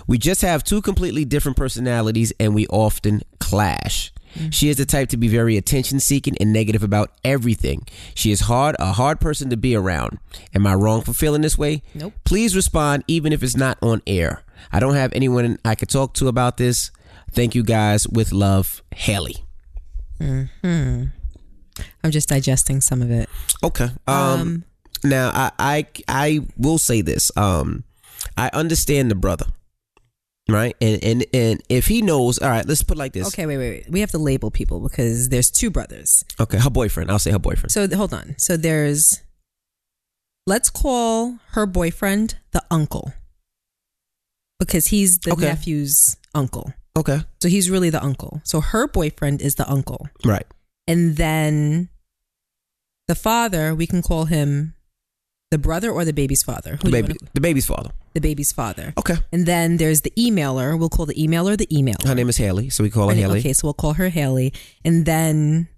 We just have two completely different personalities and we often clash. She is the type to be very attention seeking and negative about everything. She is hard, a hard person to be around. Am I wrong for feeling this way? Nope. Please respond even if it's not on air. I don't have anyone I could talk to about this. Thank you guys. With love, Haley. Hmm. I'm just digesting some of it. Okay. Um, now I, I I will say this. Um I understand the brother. Right? And and and if he knows, all right, let's put it like this. Okay, wait, wait, wait. We have to label people because there's two brothers. Okay, her boyfriend. I'll say her boyfriend. So hold on. So there's let's call her boyfriend the uncle because he's the Okay. nephew's uncle. Okay. So he's really the uncle. So her boyfriend is the uncle. Right. And then the father, we can call him the brother or the baby's father. The Who you baby, wanna- the baby's father. the baby's father. Okay. And then there's the emailer. We'll call the emailer the emailer. Her name is Haley, so we call her Her name- Haley. Okay, so we'll call her Haley. And then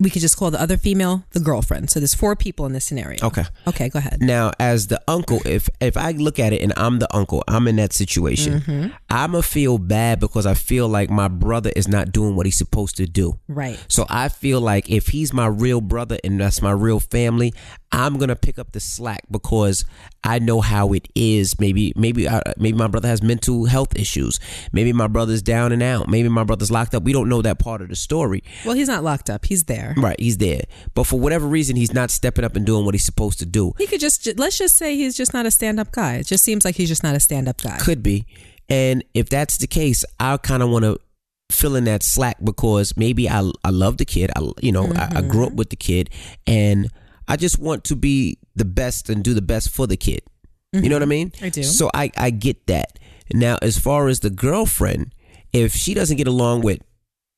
we could just call the other female the girlfriend. So there's four people in this scenario. Okay. Okay, go ahead. Now, as the uncle, if if I look at it and I'm the uncle, I'm in that situation. Mm-hmm. I'ma feel bad because I feel like my brother is not doing what he's supposed to do. Right. So I feel like if he's my real brother and that's my real family, I'm gonna pick up the slack because I know how it is. Maybe maybe uh, maybe my brother has mental health issues. Maybe my brother's down and out. Maybe my brother's locked up. We don't know that part of the story. Well, he's not locked up. He's there. Right, he's there, but for whatever reason, he's not stepping up and doing what he's supposed to do. He could just let's just say he's just not a stand-up guy. It just seems like he's just not a stand-up guy. Could be. And if that's the case, I kind of want to fill in that slack because maybe I I love the kid. I you know I, I grew up mm-hmm. with the kid, and I just want to be the best and do the best for the kid. You know what I mm-hmm. mean? I do. So I I get that. Now, as far as the girlfriend, if she doesn't get along with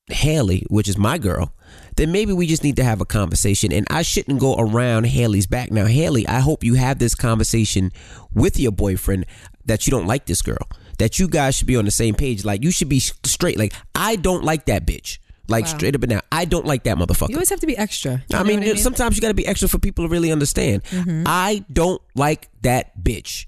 Haley, which is my girl, then maybe we just need to have a conversation. And I shouldn't go around Haley's back. Now, Haley, I hope you have this conversation with your boyfriend that you don't like this girl. That you guys should be on the same page. Like you should be straight. Like I don't like that bitch. Like straight up and down. I don't like that motherfucker. You always have to be extra. I mean, what Mm-hmm. sometimes you got to be extra for people to really understand. I don't like that bitch.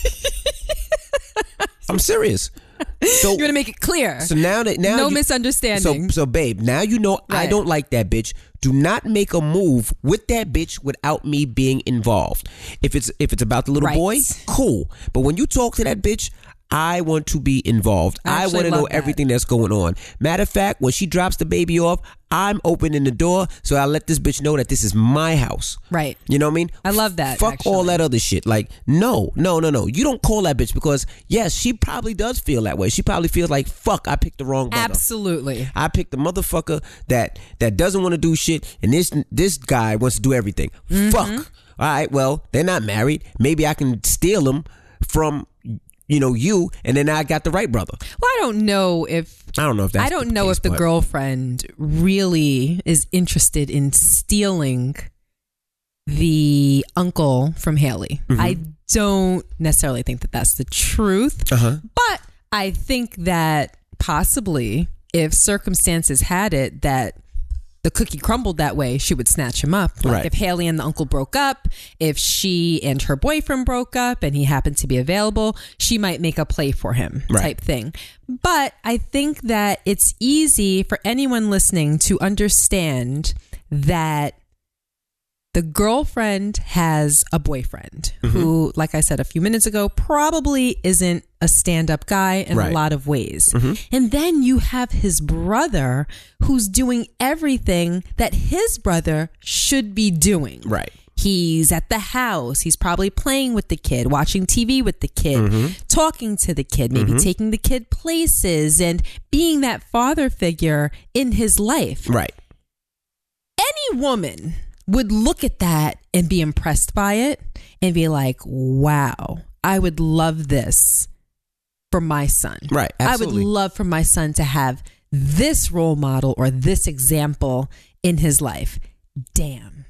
I'm serious. So, You're gonna make it clear. so now that now no you- misunderstanding. So, so babe, now you know I don't like that bitch. Do not make a move with that bitch without me being involved. If it's if it's about the little Right. boy, cool. But when you talk to that bitch, I want to be involved. I I, want to know that. everything that's going on. Matter of fact, when she drops the baby off, I'm opening the door so I let this bitch know that this is my house. right. You know what I mean? I love that, Fuck all that other shit. Like, no, no, no, no. You don't call that bitch because yes, she probably does feel that way. She probably feels like fuck. I picked the wrong brother. Absolutely. I picked the motherfucker that that doesn't want to do shit, and this this guy wants to do everything. Mm-hmm. Fuck. All right. Well, they're not married. Maybe I can steal them from you know you, and then I got the right brother. Well, I don't know if I don't know if that's I don't know case, if the but- girlfriend really is interested in stealing the uncle from Haley. Mm-hmm. I don't necessarily think that that's the truth, Uh-huh. but I think that possibly if circumstances had it that the cookie crumbled that way, she would snatch him up. Like Right. if Haley and the uncle broke up, if she and her boyfriend broke up and he happened to be available, she might make a play for him Right. type thing. But I think that it's easy for anyone listening to understand that the girlfriend has a boyfriend Mm-hmm. who, like I said a few minutes ago, probably isn't a stand up guy in Right. Mm-hmm. a lot of ways. And then you have his brother who's doing everything that his brother should be doing. Right. He's at the house. He's probably playing with the kid, watching TV with the kid, Mm-hmm. talking to the kid, maybe taking the kid places and being that father figure in his life Right. any woman would look at that and be impressed by it and be like, wow, I would love this for my son. Right. Absolutely. I would love for my son to have this role model or this example in his life. Damn.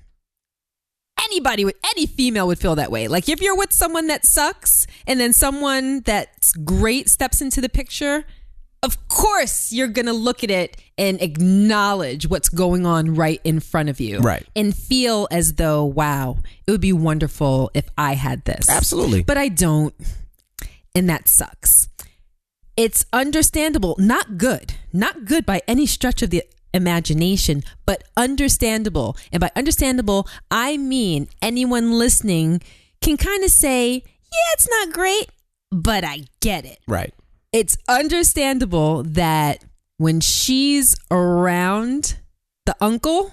Anybody would, any female would feel that way. Like if you're with someone that sucks and then someone that's great steps into the picture, of course you're going to look at it and acknowledge what's going on right in front of you. Right. And feel as though, wow, it would be wonderful if I had this. Absolutely. But I don't. And that sucks. It's understandable, not good, not good by any stretch of the imagination, but understandable. And by understandable, I mean anyone listening can kind of say, yeah, it's not great, but I get it right. it's understandable that when she's around the uncle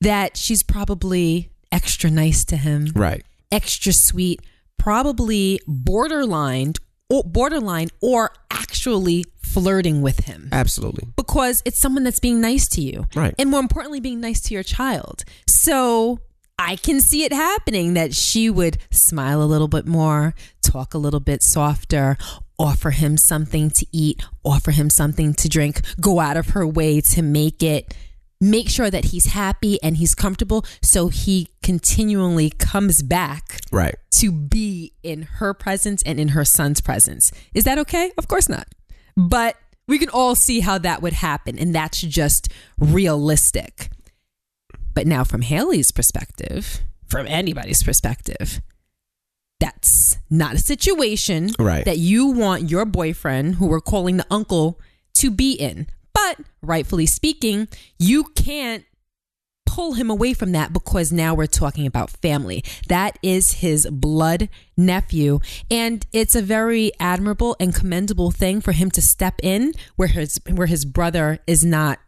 that she's probably extra nice to him Right. extra sweet probably borderline or borderline or actually flirting with him Absolutely. because it's someone that's being nice to you Right. and more importantly being nice to your child so I can see it happening that she would smile a little bit more, talk a little bit softer, offer him something to eat, offer him something to drink, go out of her way to make it make sure that he's happy and he's comfortable so he continually comes back Right. to be in her presence and in her son's presence. Is that okay? Of course not. But we can all see how that would happen, and that's just realistic. But now, from Haley's perspective, from anybody's perspective, that's not a situation Right. that you want your boyfriend, who we're calling the uncle, to be in. But rightfully speaking, you can't pull him away from that because now we're talking about family. That is his blood nephew. And it's a very admirable and commendable thing for him to step in where his where his brother is not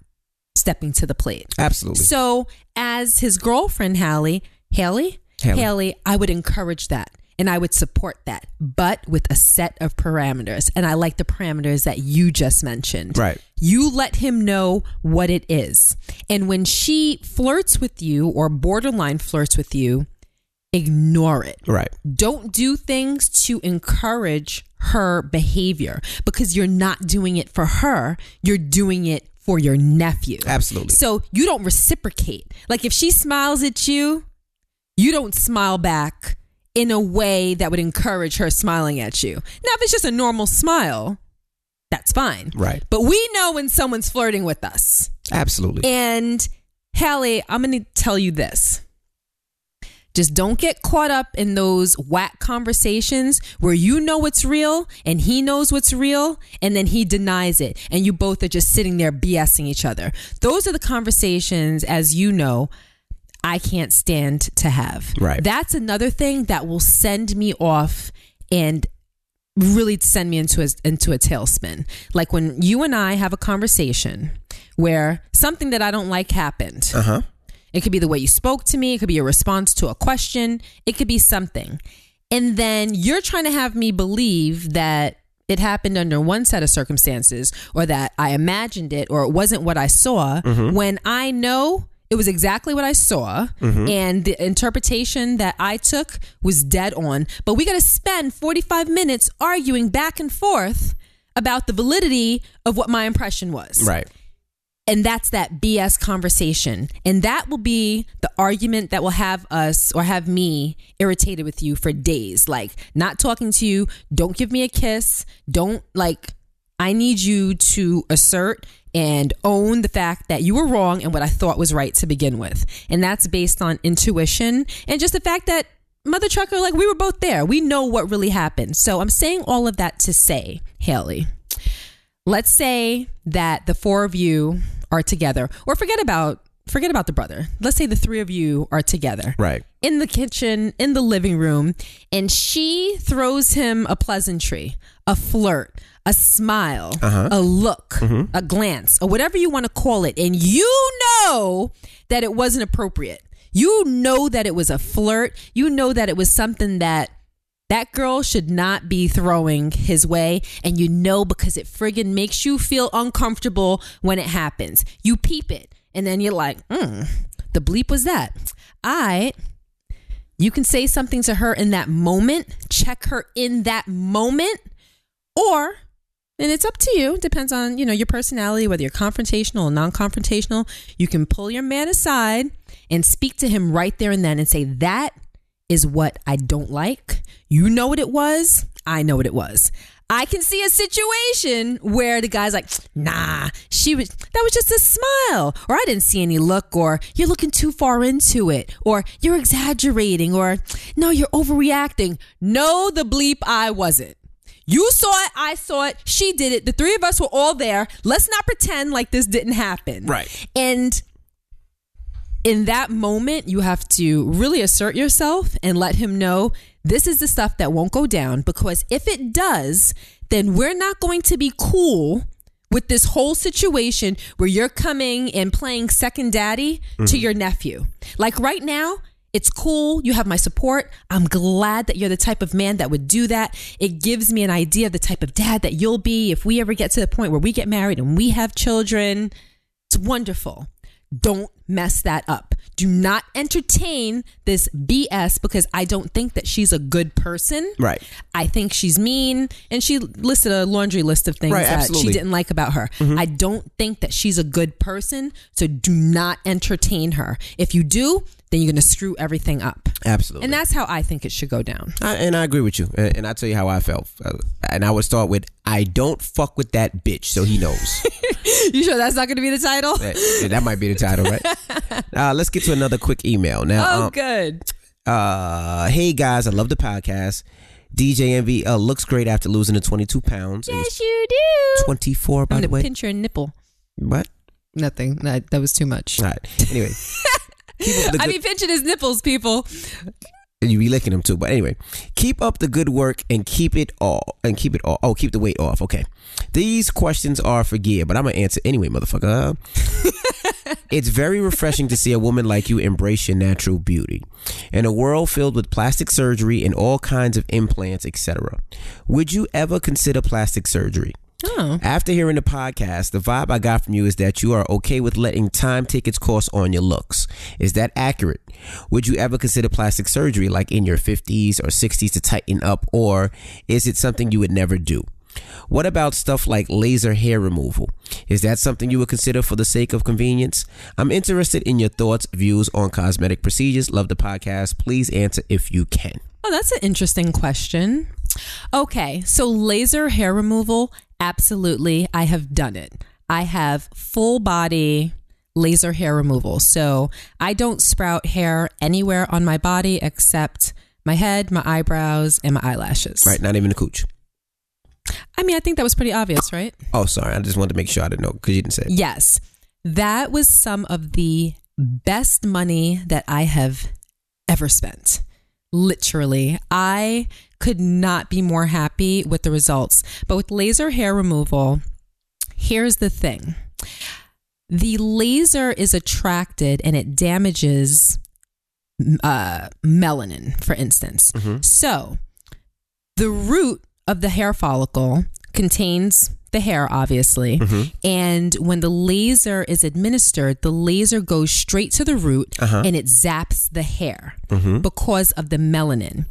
stepping to the plate. Absolutely. So, as his girlfriend, Hallie, Haley, Haley. Haley, I would encourage that and I would support that, but with a set of parameters. And I like the parameters that you just mentioned. Right. You let him know what it is. And when she flirts with you or borderline flirts with you, ignore it. Right. Don't do things to encourage her behavior because you're not doing it for her, you're doing it for your nephew. Absolutely. So you don't reciprocate. Like if she smiles at you, you don't smile back in a way that would encourage her smiling at you. Now, if it's just a normal smile, that's fine. Right. But we know when someone's flirting with us. Absolutely. And Hallie, I'm going to tell you this. Just don't get caught up in those whack conversations where you know what's real and he knows what's real and then he denies it and you both are just sitting there BSing each other. Those are the conversations, as you know, I can't stand to have. Right. That's another thing that will send me off and really send me into a, into a tailspin. Like when you and I have a conversation where something that I don't like happened. Uh huh. It could be the way you spoke to me. It could be a response to a question. It could be something. And then you're trying to have me believe that it happened under one set of circumstances or that I imagined it or it wasn't what I saw when I know it was exactly what I saw mm-hmm. and the interpretation that I took was dead on. But we got to spend 45 minutes arguing back and forth about the validity of what my impression was. Right. And that's that BS conversation. And that will be the argument that will have us or have me irritated with you for days. Like, not talking to you, don't give me a kiss, don't like, I need you to assert and own the fact that you were wrong and what I thought was right to begin with. And that's based on intuition and just the fact that Mother Trucker, like, we were both there. We know what really happened. So I'm saying all of that to say, Haley, let's say that the four of you are together or forget about forget about the brother. Let's say the three of you are together. Right. in the kitchen in the living room and she throws him a pleasantry a flirt a smile uh-huh. a look mm-hmm. a glance or whatever you want to call it. And you know that it wasn't appropriate. You know that it was a flirt. You know that it was something that that girl should not be throwing his way, and you know because it friggin' makes you feel uncomfortable when it happens. You peep it, and then you're like, mm, the bleep was that. I, you can say something to her in that moment, check her in that moment, or, and it's up to you, depends on, you know, your personality, whether you're confrontational or non-confrontational, you can pull your man aside and speak to him right there and then and say, that is what I don't like. You know what it was. I know what it was. I can see a situation where the guy's like, nah, she was, that was just a smile. Or I didn't see any look, or you're looking too far into it, or you're exaggerating, or no, you're overreacting. No, the bleep, I wasn't. You saw it, I saw it, she did it. The three of us were all there. Let's not pretend like this didn't happen. Right. And in that moment, you have to really assert yourself and let him know this is the stuff that won't go down because if it does, then we're not going to be cool with this whole situation where you're coming and playing second daddy to mm-hmm. your nephew. Like right now, it's cool. You have my support. I'm glad that you're the type of man that would do that. It gives me an idea of the type of dad that you'll be if we ever get to the point where we get married and we have children. It's wonderful. Don't mess that up. Do not entertain this BS because I don't think that she's a good person. Right. I think she's mean. And she listed a laundry list of things Right, that absolutely. she didn't like about her. Mm-hmm. I don't think that she's a good person. So do not entertain her. If you do, then you're going to screw everything up. Absolutely. And that's how I think it should go down. I, and I agree with you. And, and I'll tell you how I felt. Uh, and I would start with, I don't fuck with that bitch, so he knows. You sure that's not going to be the title? that, that might be the title, right? Uh, let's get to another quick email. Now, Oh, um, good. uh, hey guys, I love the podcast. DJ Envy uh, looks great after losing the 22 pounds. Yes, you do. 24, by I'm the going way. to pinch your nipple. What? Nothing. That, that was too much. All right. Anyway. Up I be pinching his nipples, people. and you be licking them too. But anyway, keep up the good work and keep it all and keep it all. Oh, keep the weight off. Okay. These questions are for Gia, but I'm gonna answer anyway, motherfucker. it's very refreshing to see a woman like you embrace your natural beauty. In a world filled with plastic surgery and all kinds of implants, etc., would you ever consider plastic surgery? Oh. After hearing the podcast, the vibe I got from you is that you are okay with letting time take its course on your looks. Is that accurate? Would you ever consider plastic surgery like in your 50s or 60s to tighten up, or is it something you would never do? What about stuff like laser hair removal? Is that something you would consider for the sake of convenience? I'm interested in your thoughts, views on cosmetic procedures. Love the podcast. Please answer if you can. Oh, that's an interesting question. Okay, so laser hair removal, absolutely. I have done it. I have full body laser hair removal. So I don't sprout hair anywhere on my body except my head, my eyebrows, and my eyelashes. Right? Not even the cooch. I mean, I think that was pretty obvious, right? Oh, sorry. I just wanted to make sure I didn't know because you didn't say it. Yes. That was some of the best money that I have ever spent. Literally, I could not be more happy with the results. But with laser hair removal, here's the thing the laser is attracted and it damages uh, melanin, for instance. So, the root of the hair follicle contains the hair, obviously. And when the laser is administered, the laser goes straight to the root Uh-huh. and it zaps the hair Mhm. because of the melanin.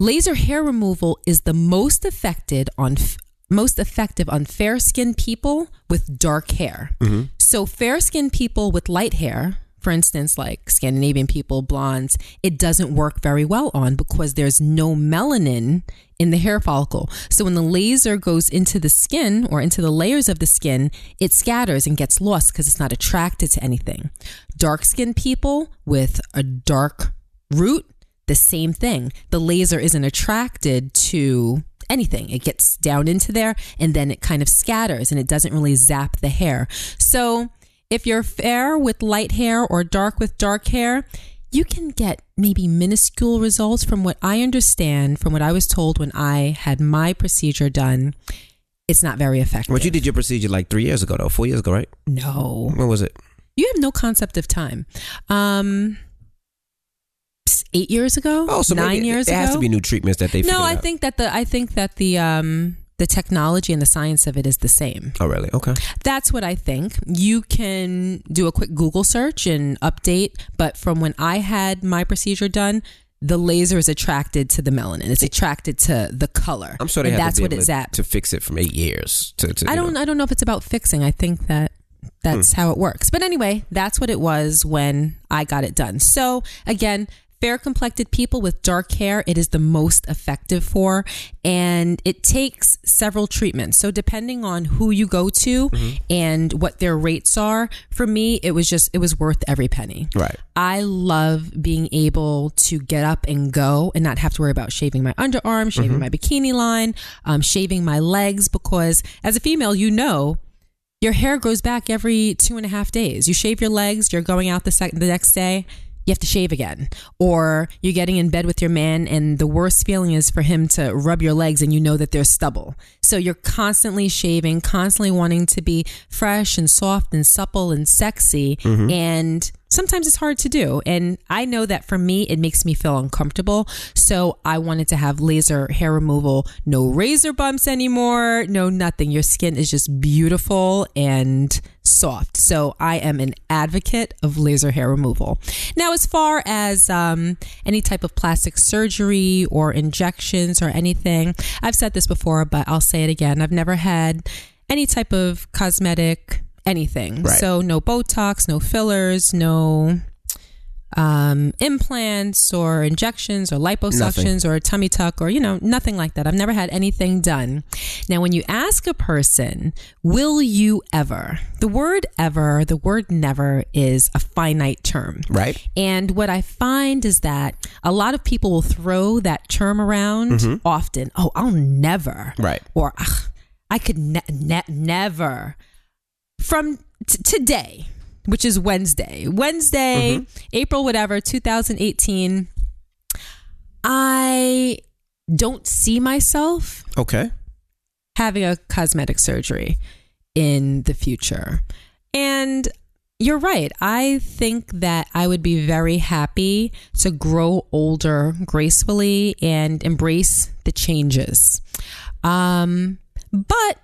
Laser hair removal is the most affected on f- most effective on fair skinned people with dark hair. Mm-hmm. So fair skinned people with light hair, for instance, like Scandinavian people, blondes, it doesn't work very well on because there's no melanin in the hair follicle. So when the laser goes into the skin or into the layers of the skin, it scatters and gets lost because it's not attracted to anything. Dark skinned people with a dark root, the same thing. The laser isn't attracted to anything. It gets down into there and then it kind of scatters and it doesn't really zap the hair. So if you're fair with light hair or dark with dark hair, you can get maybe minuscule results from what I understand, from what I was told when I had my procedure done. It's not very effective. But you did your procedure like three years ago, though, four years ago, right? no. When was it? You have no concept of time. Um, eight years ago, Oh, so nine years there ago. has to be new treatments that they. no, I out. think that the I think that the um the technology and the science of it is the same. Oh, really? Okay. That's what I think. You can do a quick Google search and update, but from when I had my procedure done, the laser is attracted to the melanin. It's attracted to the color. I'm sure they and had that's what able it to, to fix it from eight years. To, to I don't know. I don't know if it's about fixing. I think that that's Hmm. how it works. But anyway, that's what it was when I got it done. So again, fair complected people with dark hair, it is the most effective for and it takes several treatments. So depending on who you go to Mm-hmm. and what their rates are, for me it was just it was worth every penny. Right. I love being able to get up and go and not have to worry about shaving my underarm, shaving Mm-hmm. my bikini line, um, shaving my legs because as a female, you know, your hair grows back every two and a half days. You shave your legs, you're going out the, sec- the next day, you have to shave again. Or you're getting in bed with your man, and the worst feeling is for him to rub your legs and you know that there's stubble. So you're constantly shaving, constantly wanting to be fresh and soft and supple and sexy. Mm-hmm. And sometimes it's hard to do. And I know that for me, it makes me feel uncomfortable. So I wanted to have laser hair removal, no razor bumps anymore, no nothing. Your skin is just beautiful and soft. So I am an advocate of laser hair removal. Now, as far as um, any type of plastic surgery or injections or anything, I've said this before, but I'll say it again. I've never had any type of cosmetic anything. Right. So no Botox, no fillers, no um, implants or injections or liposuctions or a tummy tuck or, you know, nothing like that. I've never had anything done. Now, when you ask a person, will you ever? The word ever, the word never is a finite term. Right. And what I find is that a lot of people will throw that term around often. Oh, I'll never. Right. Or I could ne- ne- never. From t- today, which is Wednesday, Wednesday, April, whatever, 2018, I don't see myself Okay. having a cosmetic surgery in the future. And you're right. I think that I would be very happy to grow older gracefully and embrace the changes. Um, but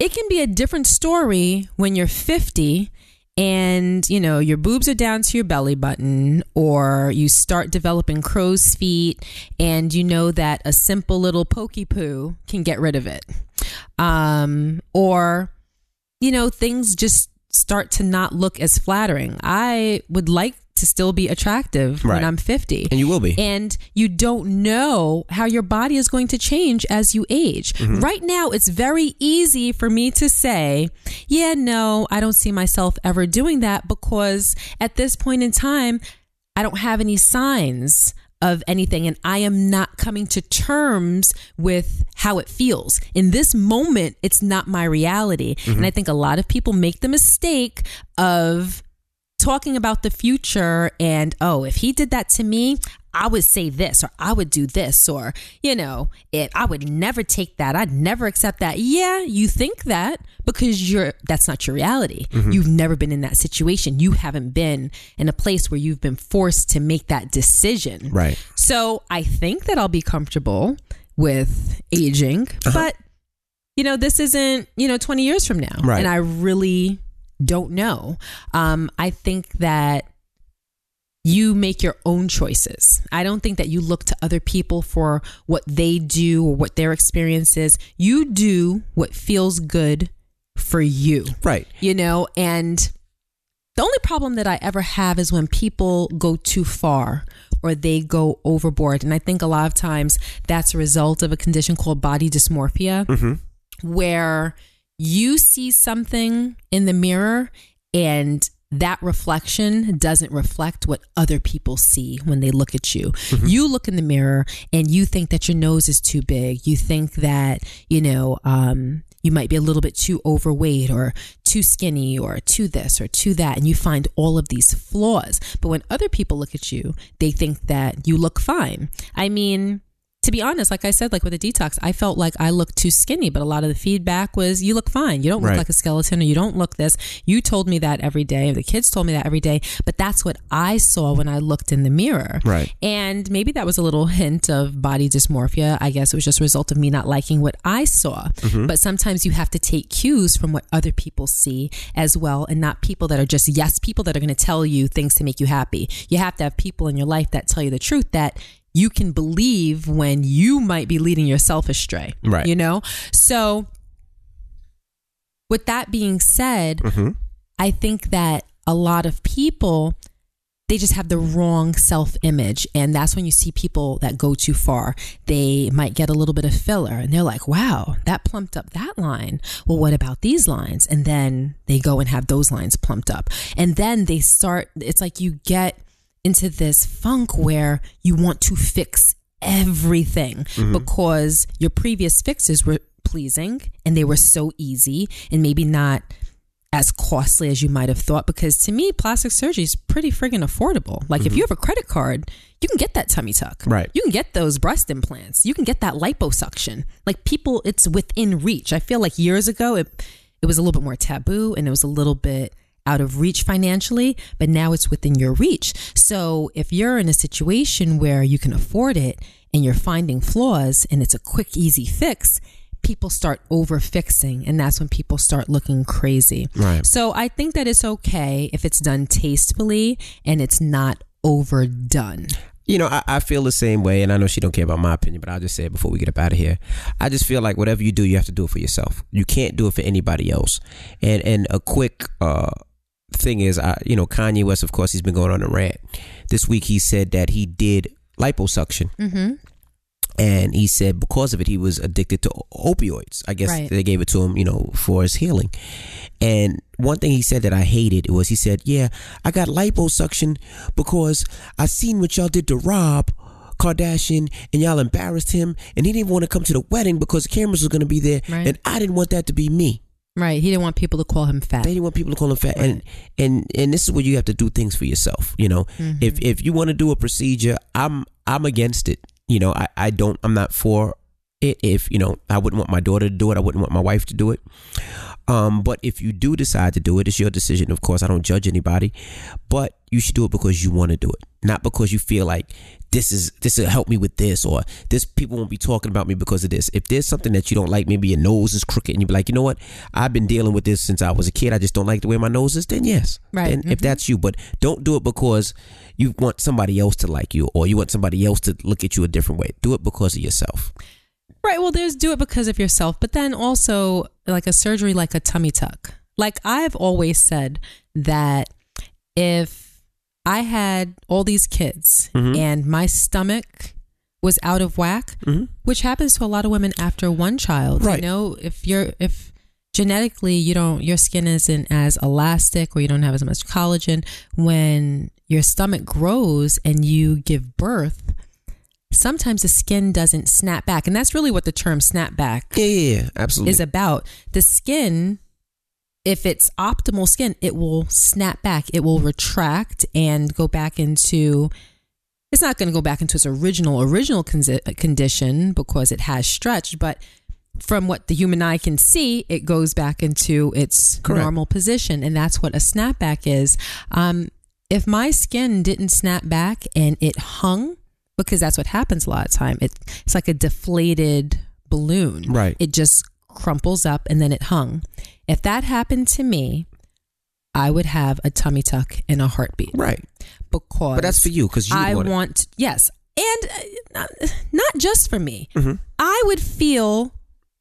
it can be a different story when you're 50 and you know your boobs are down to your belly button or you start developing crow's feet and you know that a simple little pokey poo can get rid of it. Um, or you know things just start to not look as flattering. I would like to still be attractive Right. when i'm 50 And you will be. and you don't know how your body is going to change as you age. Mm-hmm. Right now, it's very easy for me to say, yeah, no, I don't see myself ever doing that because at this point in time, I don't have any signs of anything and I am not coming to terms with how it feels. In this moment, it's not my reality. And mm-hmm. I think a lot of people make the mistake of talking about the future and oh if he did that to me i would say this or i would do this or you know it i would never take that i'd never accept that yeah you think that because you're that's not your reality you've never been in that situation you haven't been in a place where you've been forced to make that decision Right. so I think that I'll be comfortable with aging, Uh-huh. but you know, this isn't, you know, 20 years from now. Right. And I really don't know. Um, I think that you make your own choices. I don't think that you look to other people for what they do or what their experience is. You do what feels good for you Right. you know and the only problem that i ever have is when people go too far or they go overboard and i think a lot of times that's a result of a condition called body dysmorphia where you see something in the mirror and that reflection doesn't reflect what other people see when they look at you. You look in the mirror and you think that your nose is too big. You think that, you know, um, you might be a little bit too overweight or too skinny or too this or too that. And you find all of these flaws. But when other people look at you, they think that you look fine. I mean, to be honest, like I said, like with the detox, I felt like I looked too skinny, but a lot of the feedback was, you look fine. You don't look Right. like a skeleton or you don't look this. You told me that every day. The kids told me that every day, but that's what I saw when I looked in the mirror. Right. And maybe that was a little hint of body dysmorphia. I guess it was just a result of me not liking what I saw. Mm-hmm. But sometimes you have to take cues from what other people see as well and not people that are just yes people that are going to tell you things to make you happy. You have to have people in your life that tell you the truth that you can believe when you might be leading yourself astray. Right. You know? So with that being said, Mhm. I think that a lot of people they just have the wrong self image. And that's when you see people that go too far. They might get a little bit of filler and they're like, wow, that plumped up that line. Well, what about these lines? And then they go and have those lines plumped up. And then they start, it's like you get into this funk where you want to fix everything mm-hmm. because your previous fixes were pleasing and they were so easy and maybe not as costly as you might have thought because to me plastic surgery is pretty friggin' affordable. Like if mm-hmm. you have a credit card you can get that tummy tuck. Right. you can get those breast implants. You can get that liposuction. Like people it's within reach. I feel like years ago it it was a little bit more taboo and it was a little bit out of reach financially, but now it's within your reach. So if you're in a situation where you can afford it and you're finding flaws and it's a quick, easy fix, people start over fixing and that's when people start looking crazy. Right. So I think that it's okay if it's done tastefully and it's not overdone. You know, I, I feel the same way, and I know she don't care about my opinion, but I'll just say it before we get up out of here. I just feel like whatever you do, you have to do it for yourself. You can't do it for anybody else. And and a quick uh, thing is, I, you know, Kanye West, of course, he's been going on a rant. This week, he said that he did liposuction. Mm-hmm. And he said because of it, he was addicted to opioids. I guess Right. they gave it to him, you know, for his healing. And one thing he said that I hated was he said, "Yeah, I got liposuction because I seen what y'all did to Rob Kardashian, and y'all embarrassed him, and he didn't want to come to the wedding because the cameras were going to be there, Right. and I didn't want that to be me. Right. He didn't want people to call him fat. They didn't want people to call him fat, and and and this is where you have to do things for yourself. You know, if if you want to do a procedure, I'm I'm against it. You know, I I don't I'm not for it. If you know, I wouldn't want my daughter to do it. I wouldn't want my wife to do it. Um, but if you do decide to do it, it's your decision. Of course, I don't judge anybody, but you should do it because you want to do it, not because you feel like this is this will help me with this or this people won't be talking about me because of this. If there's something that you don't like, maybe your nose is crooked, and you be like, you know what, I've been dealing with this since I was a kid. I just don't like the way my nose is. Then yes, Right. Then if mm-hmm. that's you, but don't do it because you want somebody else to like you or you want somebody else to look at you a different way. Do it because of yourself. Right. Well, there's do it because of yourself, but then also like a surgery like a tummy tuck. Like I've always said that if I had all these kids Mhm. and my stomach was out of whack, Mhm. which happens to a lot of women after one child. Right. You know, if you're if genetically you don't your skin isn't as elastic or you don't have as much collagen when your stomach grows and you give birth sometimes the skin doesn't snap back and that's really what the term snapback Yeah, yeah, yeah absolutely. is about the skin if it's optimal skin it will snap back it will retract and go back into it's not going to go back into its original original consi- condition because it has stretched but from what the human eye can see it goes back into its Correct. normal position and that's what a snapback is um, if my skin didn't snap back and it hung because that's what happens a lot of time it, it's like a deflated balloon Right. it just crumples up and then it hung. If that happened to me, I would have a tummy tuck in a heartbeat right. because But that's for you because you I want, want, yes, and uh, not, just for me. Mhm. I would feel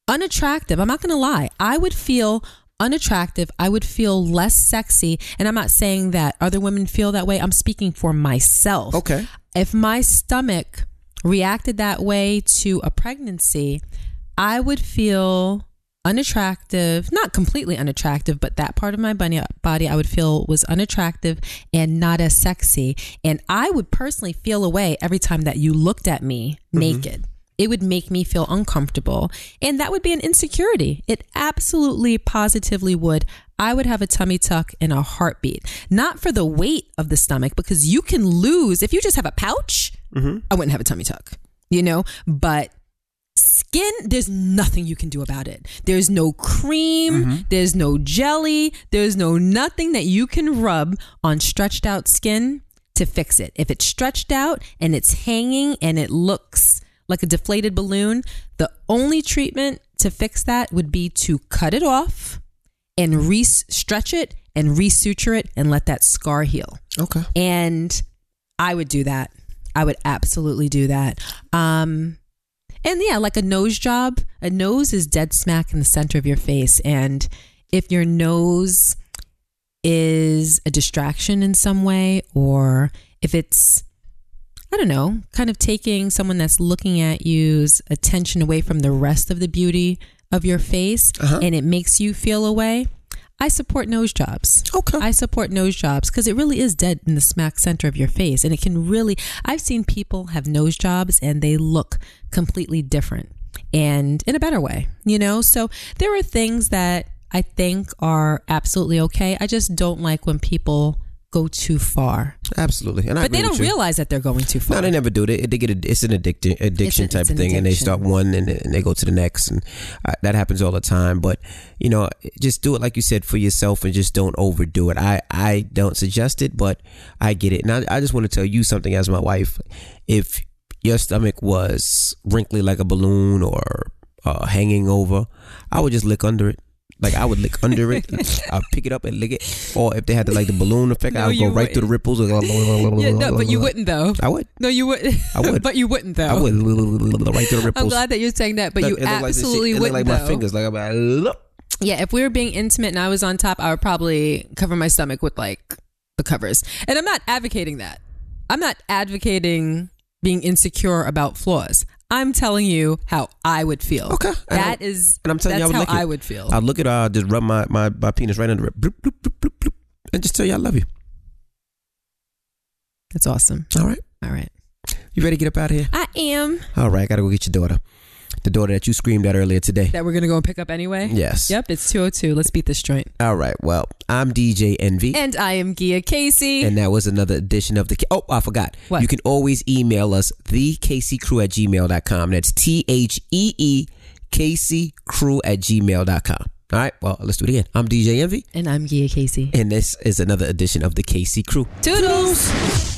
unattractive. I'm not going to lie. I would feel unattractive. I would feel less sexy. And I'm not saying that other women feel that way. I'm speaking for myself Okay. if my stomach reacted that way to a pregnancy, I would feel unattractive, not completely unattractive, but that part of my body, body I would feel was unattractive and not as sexy. And I would personally feel away every time that you looked at me mm-hmm. naked. It would make me feel uncomfortable. And that would be an insecurity. It absolutely positively would. I would have a tummy tuck in a heartbeat. Not for the weight of the stomach, because you can lose. If you just have a pouch, mm-hmm. I wouldn't have a tummy tuck, you know? But skin, there's nothing you can do about it. There's no cream, there's no jelly, there's no nothing that you can rub on stretched out skin to fix it. If it's stretched out and it's hanging and it looks like a deflated balloon, the only treatment to fix that would be to cut it off and re stretch it and resuture it and let that scar heal. Okay. And I would do that. I would absolutely do that. Um, and yeah, like a nose job, a nose is dead smack in the center of your face. And if your nose is a distraction in some way, or if it's, I don't know, kind of taking someone that's looking at you's attention away from the rest of the beauty of your face Uh-huh. and it makes you feel away, I support nose jobs. Okay. I support nose jobs because it really is dead in the smack center of your face. And it can really, I've seen people have nose jobs and they look completely different and in a better way, you know? So there are things that I think are absolutely okay. I just don't like when people go too far. Absolutely, and I But they don't realize that they're going too far. No, they never do. They, they get a, it's an addiction, addiction It's a- type thing, and they start one and, and they go to the next, and uh, that happens all the time. But you know, just do it like you said for yourself, and just don't overdo it. I I don't suggest it, but I get it, and I, I just want to tell you something as my wife. If your stomach was wrinkly like a balloon or uh, hanging over, I would just lick under it. Like I would lick under it. I'd pick it up and lick it. Or if they had the like the balloon effect, No, I would go right through the ripples. yeah, no, but you wouldn't though. I would. No, you would. I would. but you wouldn't though. I would right through the ripples. I'm glad that you're saying that, but Look, you it looked like this shit- absolutely looked wouldn't. like my though. fingers. Like I'm like. Yeah, if we were being intimate and I was on top, I would probably cover my stomach with like the covers. And I'm not advocating that. I'm not advocating being insecure about flaws. I'm telling you how I would feel. Okay. That is and I'm telling you, I would how lick it. I would feel. I'll look at uh just rub my, my, my penis right under it. Bloop, bloop, bloop, bloop, bloop, and just tell you I love you. That's awesome. All right. All right. You ready to get up out of here? I am. All right, I gotta go get your daughter. The daughter that you screamed at earlier today. That we're gonna go and pick up anyway. Yes. Yep, it's 202. Let's beat this joint. All right. Well, I'm DJ Envy. And I am Gia Casey. And that was another edition of the. Oh, I forgot. What? You can always email us, thekcrew at gmail.com. That's T H E E Casey Crew at gmail.com. All right. Well, let's do it again. I'm DJ Envy, and I'm Gia Casey. and this is another edition of the Casey Crew. Toodles.